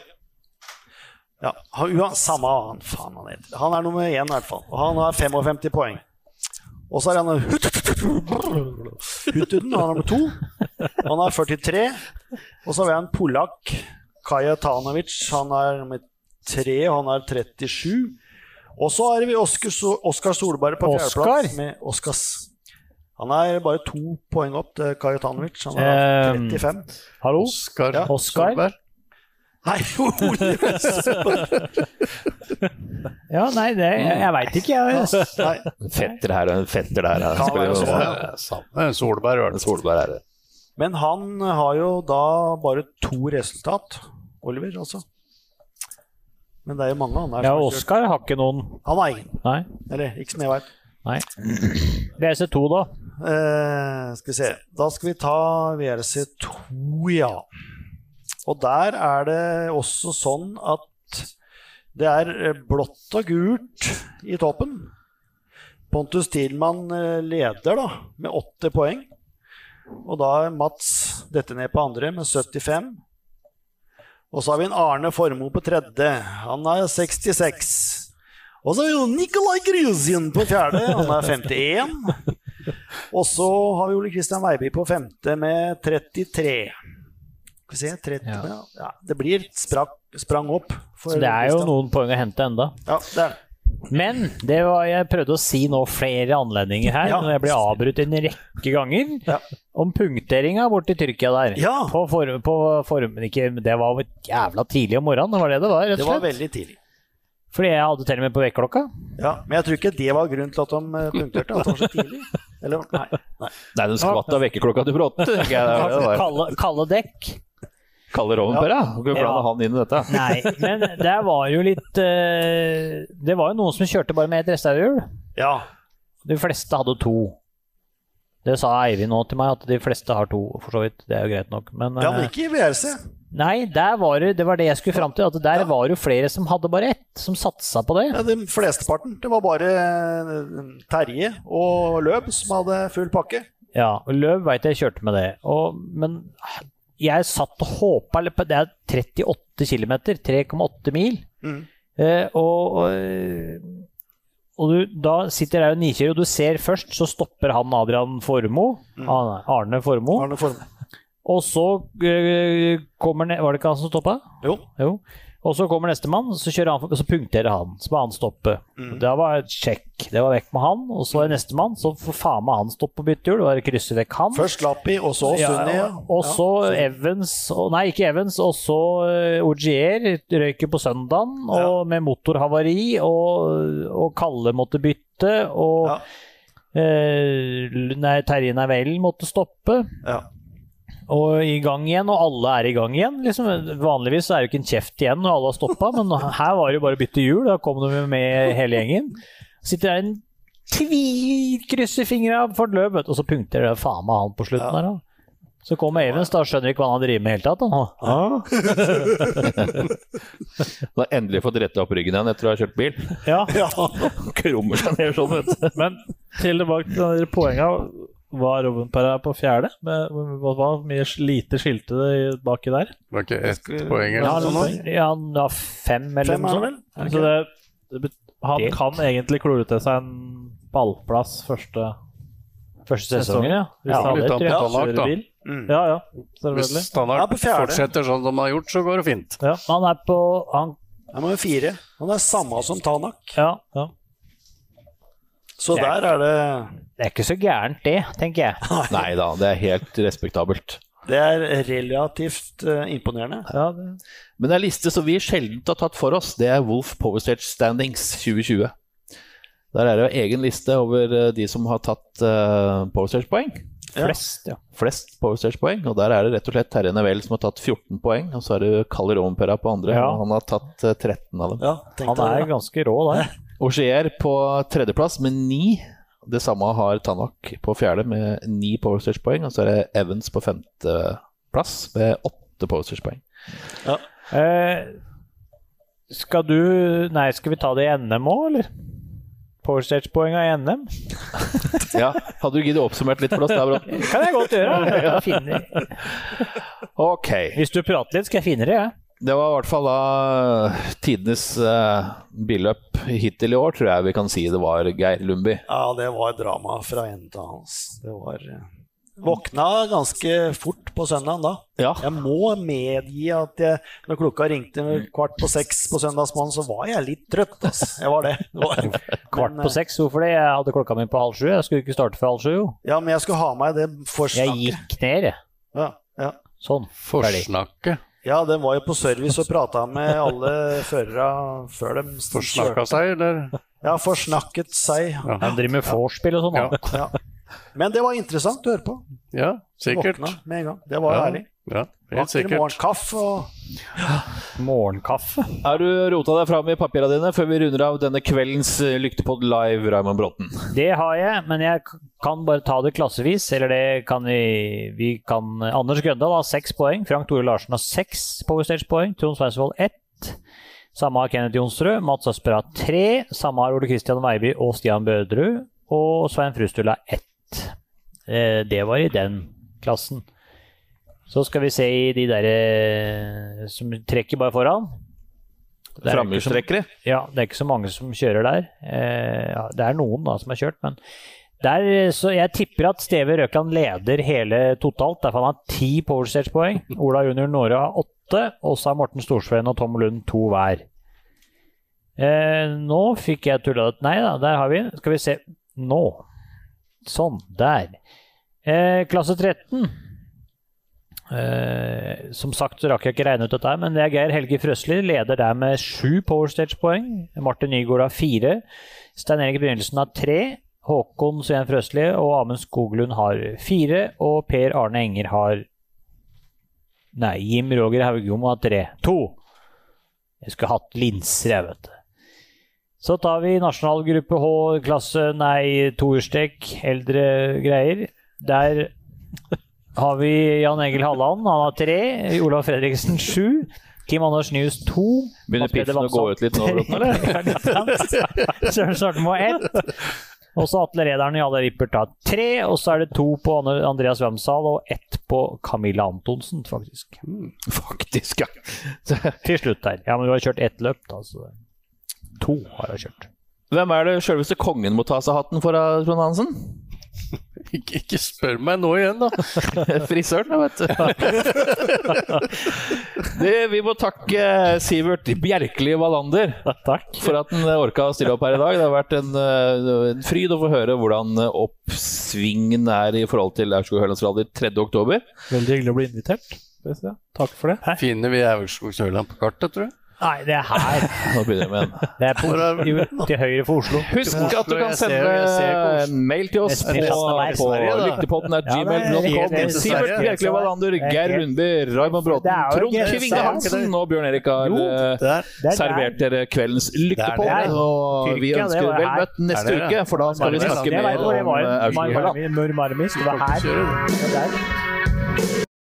Ja, han, uan- Samme han faen han heter. Han er nummer én, i hvert fall. Og han har 55 poeng. Og så er han Hutuden, han er nummer to. Han har 43. Og så har vi en polakk, Kaja Tanovic. Han er nummer tre, og han har 37. Og så har vi Oskar, Oskar Solberg på fjerdeplass med Oskas. Han er bare to poeng opp til Kaja Tanovic. Han har Ehm, 35. Hallo? Oskar Ja. Oskar? Nei, Ja, nei, det, jeg, jeg veit ikke, jeg. Nei. Fetter her og en fetter der. sånn, Ja. Er Solberg, det. Solberg er det. Men han har jo da bare to resultat, Oliver, altså. Men det er jo mange han er Ja. Oskar har ikke noen. Han har ingen. Nei. Eller ikke som jeg veit. nei. VRC2, da? Eh, skal vi se. Da skal vi ta VRC2, ja. Og der er det også sånn at det er eh, blått og gult i toppen. Pontus Thielmann eh, leder da, med åtte poeng. Og da er Mats dette ned på andre med 75. Og så har vi en Arne Formoe på tredje. Han er 66. Og så har vi Nikolai Gryzin på fjerde. Han er 51. Og så har vi Ole Kristian Veiby på femte med 33. Skal vi se 30, ja. Ja, Det blir sprak, sprang opp. for Så det er jo Kristian. noen poeng å hente enda. Ja, det er det. Men det var, jeg prøvde å si nå flere anledninger her, Ja. når jeg blir avbrutt en rekke ganger, Ja. om punkteringa borti Tyrkia der. Ja. På form, på form, ikke, det var jævla tidlig om morgenen, det var det det var, rett Det og var slett. veldig tidlig. Fordi jeg hadde til og med på vekkerklokka. Ja, Men jeg tror ikke det var grunnen til at de eh, punkterte. At det var så tidlig. Eller, nei, nei. Nei, de skvatt av vekkerklokka til Bråten. Det var- det var- Kalde, kalde dekk. Kalle kan Ja. blande han inn i dette. Nei, men det var jo litt eh, Det var jo noen som kjørte bare med ett reservehjul. Ja. De fleste hadde to. Det sa Eivind nå til meg, at de fleste har to, for så vidt. Det er jo greit nok. Men, ja, men eh, ikke i VRC. nei, der var det, det var det jeg skulle fram til. At der Ja. var jo flere som hadde bare ett, som satsa på det. Ja, de flesteparten. Det var bare eh, Terje og Løb som hadde full pakke. Ja, og Løb veit jeg kjørte med det. Og, men jeg satt og håpa på- Det er 38 km, 3,8 mil. Mm. Eh, og og, og du, da sitter der og nikjører, og du ser først, så stopper han Adrian Formoe. Arne- Arne Formoe. Arne Form. Og så uh, kommer ned Var det ikke han som stoppa? Jo. Jo. Og så kommer nestemann, så han så punkterer han. Så må han stoppe. Mm. Det var sjekk. Det var vekk med han. Og så er nestemann, så får faen meg han stoppe på byttehjul. Det var å krysse vekk han. Først Lappi, og så Sunni. Ja, og så Evans og, Nei, ikke Evans. Og så uh, Ogier røyker på søndagen og med motorhavari. Og, og Kalle måtte bytte. Og Ja. eh, Terje Nevell måtte stoppe. Ja. Og i gang igjen, og alle er i gang igjen. Liksom, vanligvis er det jo ikke en kjeft igjen når alle har stoppa, men her var det jo bare å bytte hjul. Da kom de med hele gjengen. Sitter der en i fingra for et løp, og så punkterer det faen meg han på slutten der. Da. Så kommer Evans, da skjønner vi ikke hva han driver med i det hele tatt. Da. Du har endelig fått retta opp ryggen igjen etter å ha kjørt bil. Ja. Krummer seg ned sånn, vet du. Men til tilbake til de poenga. Var Rovenpera på fjerde? Med, hva mye lite skilte det i- baki der? Det var ikke ett poeng Ja, sånt? ja, han har fem eller Fem noe sånt. Så det, det, han Det- kan egentlig klore til seg en ballplass første Første sesongen, ja. Hvis ja han annet. kjører da. bil. Ja, ja. Selvfølgelig. Hvis Standard på fortsetter sånn som de har gjort, så går det fint. Ja, han er på han, Han er fire. Han er samme som Tanak. Ja, ja. Så der er det Det er ikke så gærent, det, tenker jeg. Nei da, det er helt respektabelt. Det er relativt uh, imponerende. ja det, Men en liste som vi sjelden har tatt for oss, det er Wolf Power Stage Standings 2020. Der er det jo egen liste over eh, de som har tatt uh, Power Stage-poeng. Flest, ja. Flest Power Stage-poeng. Og der er det rett og slett Terje Nevel som har tatt 14 poeng. Og så er det Kalle Rompera på andre. Ja. og Han har tatt eh, 13 av dem. Ja, Han er det. ganske rå der. Augier på tredjeplass med ni. Det samme har Tanak på fjerde med ni Power Stage-poeng. Og så er det Evans på femteplass med åtte Power Stage-poeng. Eh, skal du Nei, skal vi ta det i NM òg, eller? Power Stage-poenga i NM? Ja, Hadde du giddet oppsummert litt for oss der, Bråten? Kan jeg godt gjøre. ja. Ok. hvis du prater litt, skal jeg finne det, jeg. Det var i hvert fall da tidenes uh, billøp hittil i år, tror jeg vi kan si det var Geir Lundby. Ja, det var drama fra ende til hans. Det var eh, Våkna ganske fort på søndagen da. Ja. Jeg må medgi at jeg, når klokka ringte kvart på seks på søndagsmorgen, så var jeg litt trøtt. Altså. Jeg var det. det var. Kvart Men, på seks, hvorfor det? Jeg hadde klokka mi på halv sju. Jeg skulle ikke starte før halv sju, jo. Ja, men jeg skulle ha meg det forsnakket. Jeg gikk ned, jeg. Ja, ja. Sånn. Ferdig. Ja, den var jo på service og prata med alle førere før de Forsnakka seg, eller? Ja, forsnakket seg. Han driver med vorspiel og sånn. Ja. Ja. Men det var interessant å høre på. Ja, sikkert. Våkna med en gang. Det var Ja, ærlig. ja, Vakker sikkert. morgenkaffe og Morgenkaffe. Er du rota deg fram i papirene dine før vi runder av denne kveldens eh, Lyktepod live, Raymond Bråten? Det har jeg, men jeg kan bare ta det klassevis. Eller det kan vi, vi kan Anders Grøndal har seks poeng. Frank Tore Larsen har seks Stage-poeng. Trond Sveisvold ett. Samme har Kenneth Jonsrud. Mats Asper har tre. Samme har Ole Kristian Veiby og Stian Bødrud. Og Svein Frustula har ett. Eh, Det var i den klassen. Så skal vi se i de derre som trekker bare foran. Det er Framhjulstrekkere? ja, det er ikke så mange som kjører der. Eh, ja, det er noen da som har kjørt, men der, så jeg tipper at Steve Røkland leder hele totalt. Derfor han har ti powerstage-poeng. Ola Junior Nåre har åtte, og så har Morten Storsveen og Tom Lund to hver. Eh, nå fikk jeg tulla Nei da, der har vi Skal vi se. Nå. Sånn. Der. Eh, klasse 13. Eh, som sagt så rakk jeg ikke regne ut dette, men det er Geir Helge Frøsli, leder der med sju powerstage-poeng. Martin Nygaard har fire. Stein Erik Brynildsen har tre. Håkon Sveen Frøsli og Amund Skoglund har fire. Og Per Arne Enger har Nei, Jim Roger Haugom har tre. To! Jeg skulle hatt linser, jeg, vet du. Så tar vi nasjonalgruppe H, klasse nei, toerstek, eldre greier. Der har vi Jan Egil Halland, han har tre. Olav Fredriksen sju. Kim Anders Nyhus to. Begynner Mats å gå ut litt nå? Søren har ett. Og så Atle Rederen i alle Rippert har tre. Og så er det to på Andreas Wamsal og ett på Camilla Antonsen, faktisk. Faktisk, ja. Til slutt der. Ja, men du har kjørt ett løp, da. Så to har jeg kjørt. Hvem er det sjølveste kongen må ta seg hatten for, da, Trond Hansen? Ikke, ikke spør meg nå igjen, da. Frisøren, da, vet du. det, vi må takke Sivert Bjerkeli Wallander Takk. for at han orka å stille opp her i dag. Det har vært en, eh, en fryd å få høre hvordan oppsvingen er i forhold til Aurskog-Hølands Rally 3. oktober. Veldig hyggelig å bli invitert. Skal vi se. Takk for det. Finner vi Aurskog-Sørland på kartet, tror jeg? Nei, det er her. Nå begynner vi med en. Det er på, i- til høyre for Oslo. Husk at du kan Jeg ser- sende jeg ser mail til oss på, er lyktepodden at er gmail.com. Sivert. Bjerkeli Wallander, er Geir Rundby, Raymond Bråten, er jo Trond Kvinge er Hansen og Bjørn Erik har Jo, eh, er servert dere kveldens lyktepod. Det er det. Og vi ønsker vel møtt neste Er uke, for da skal vi er snakke mer om eh, Aurskog-Høland. Det var her. Er.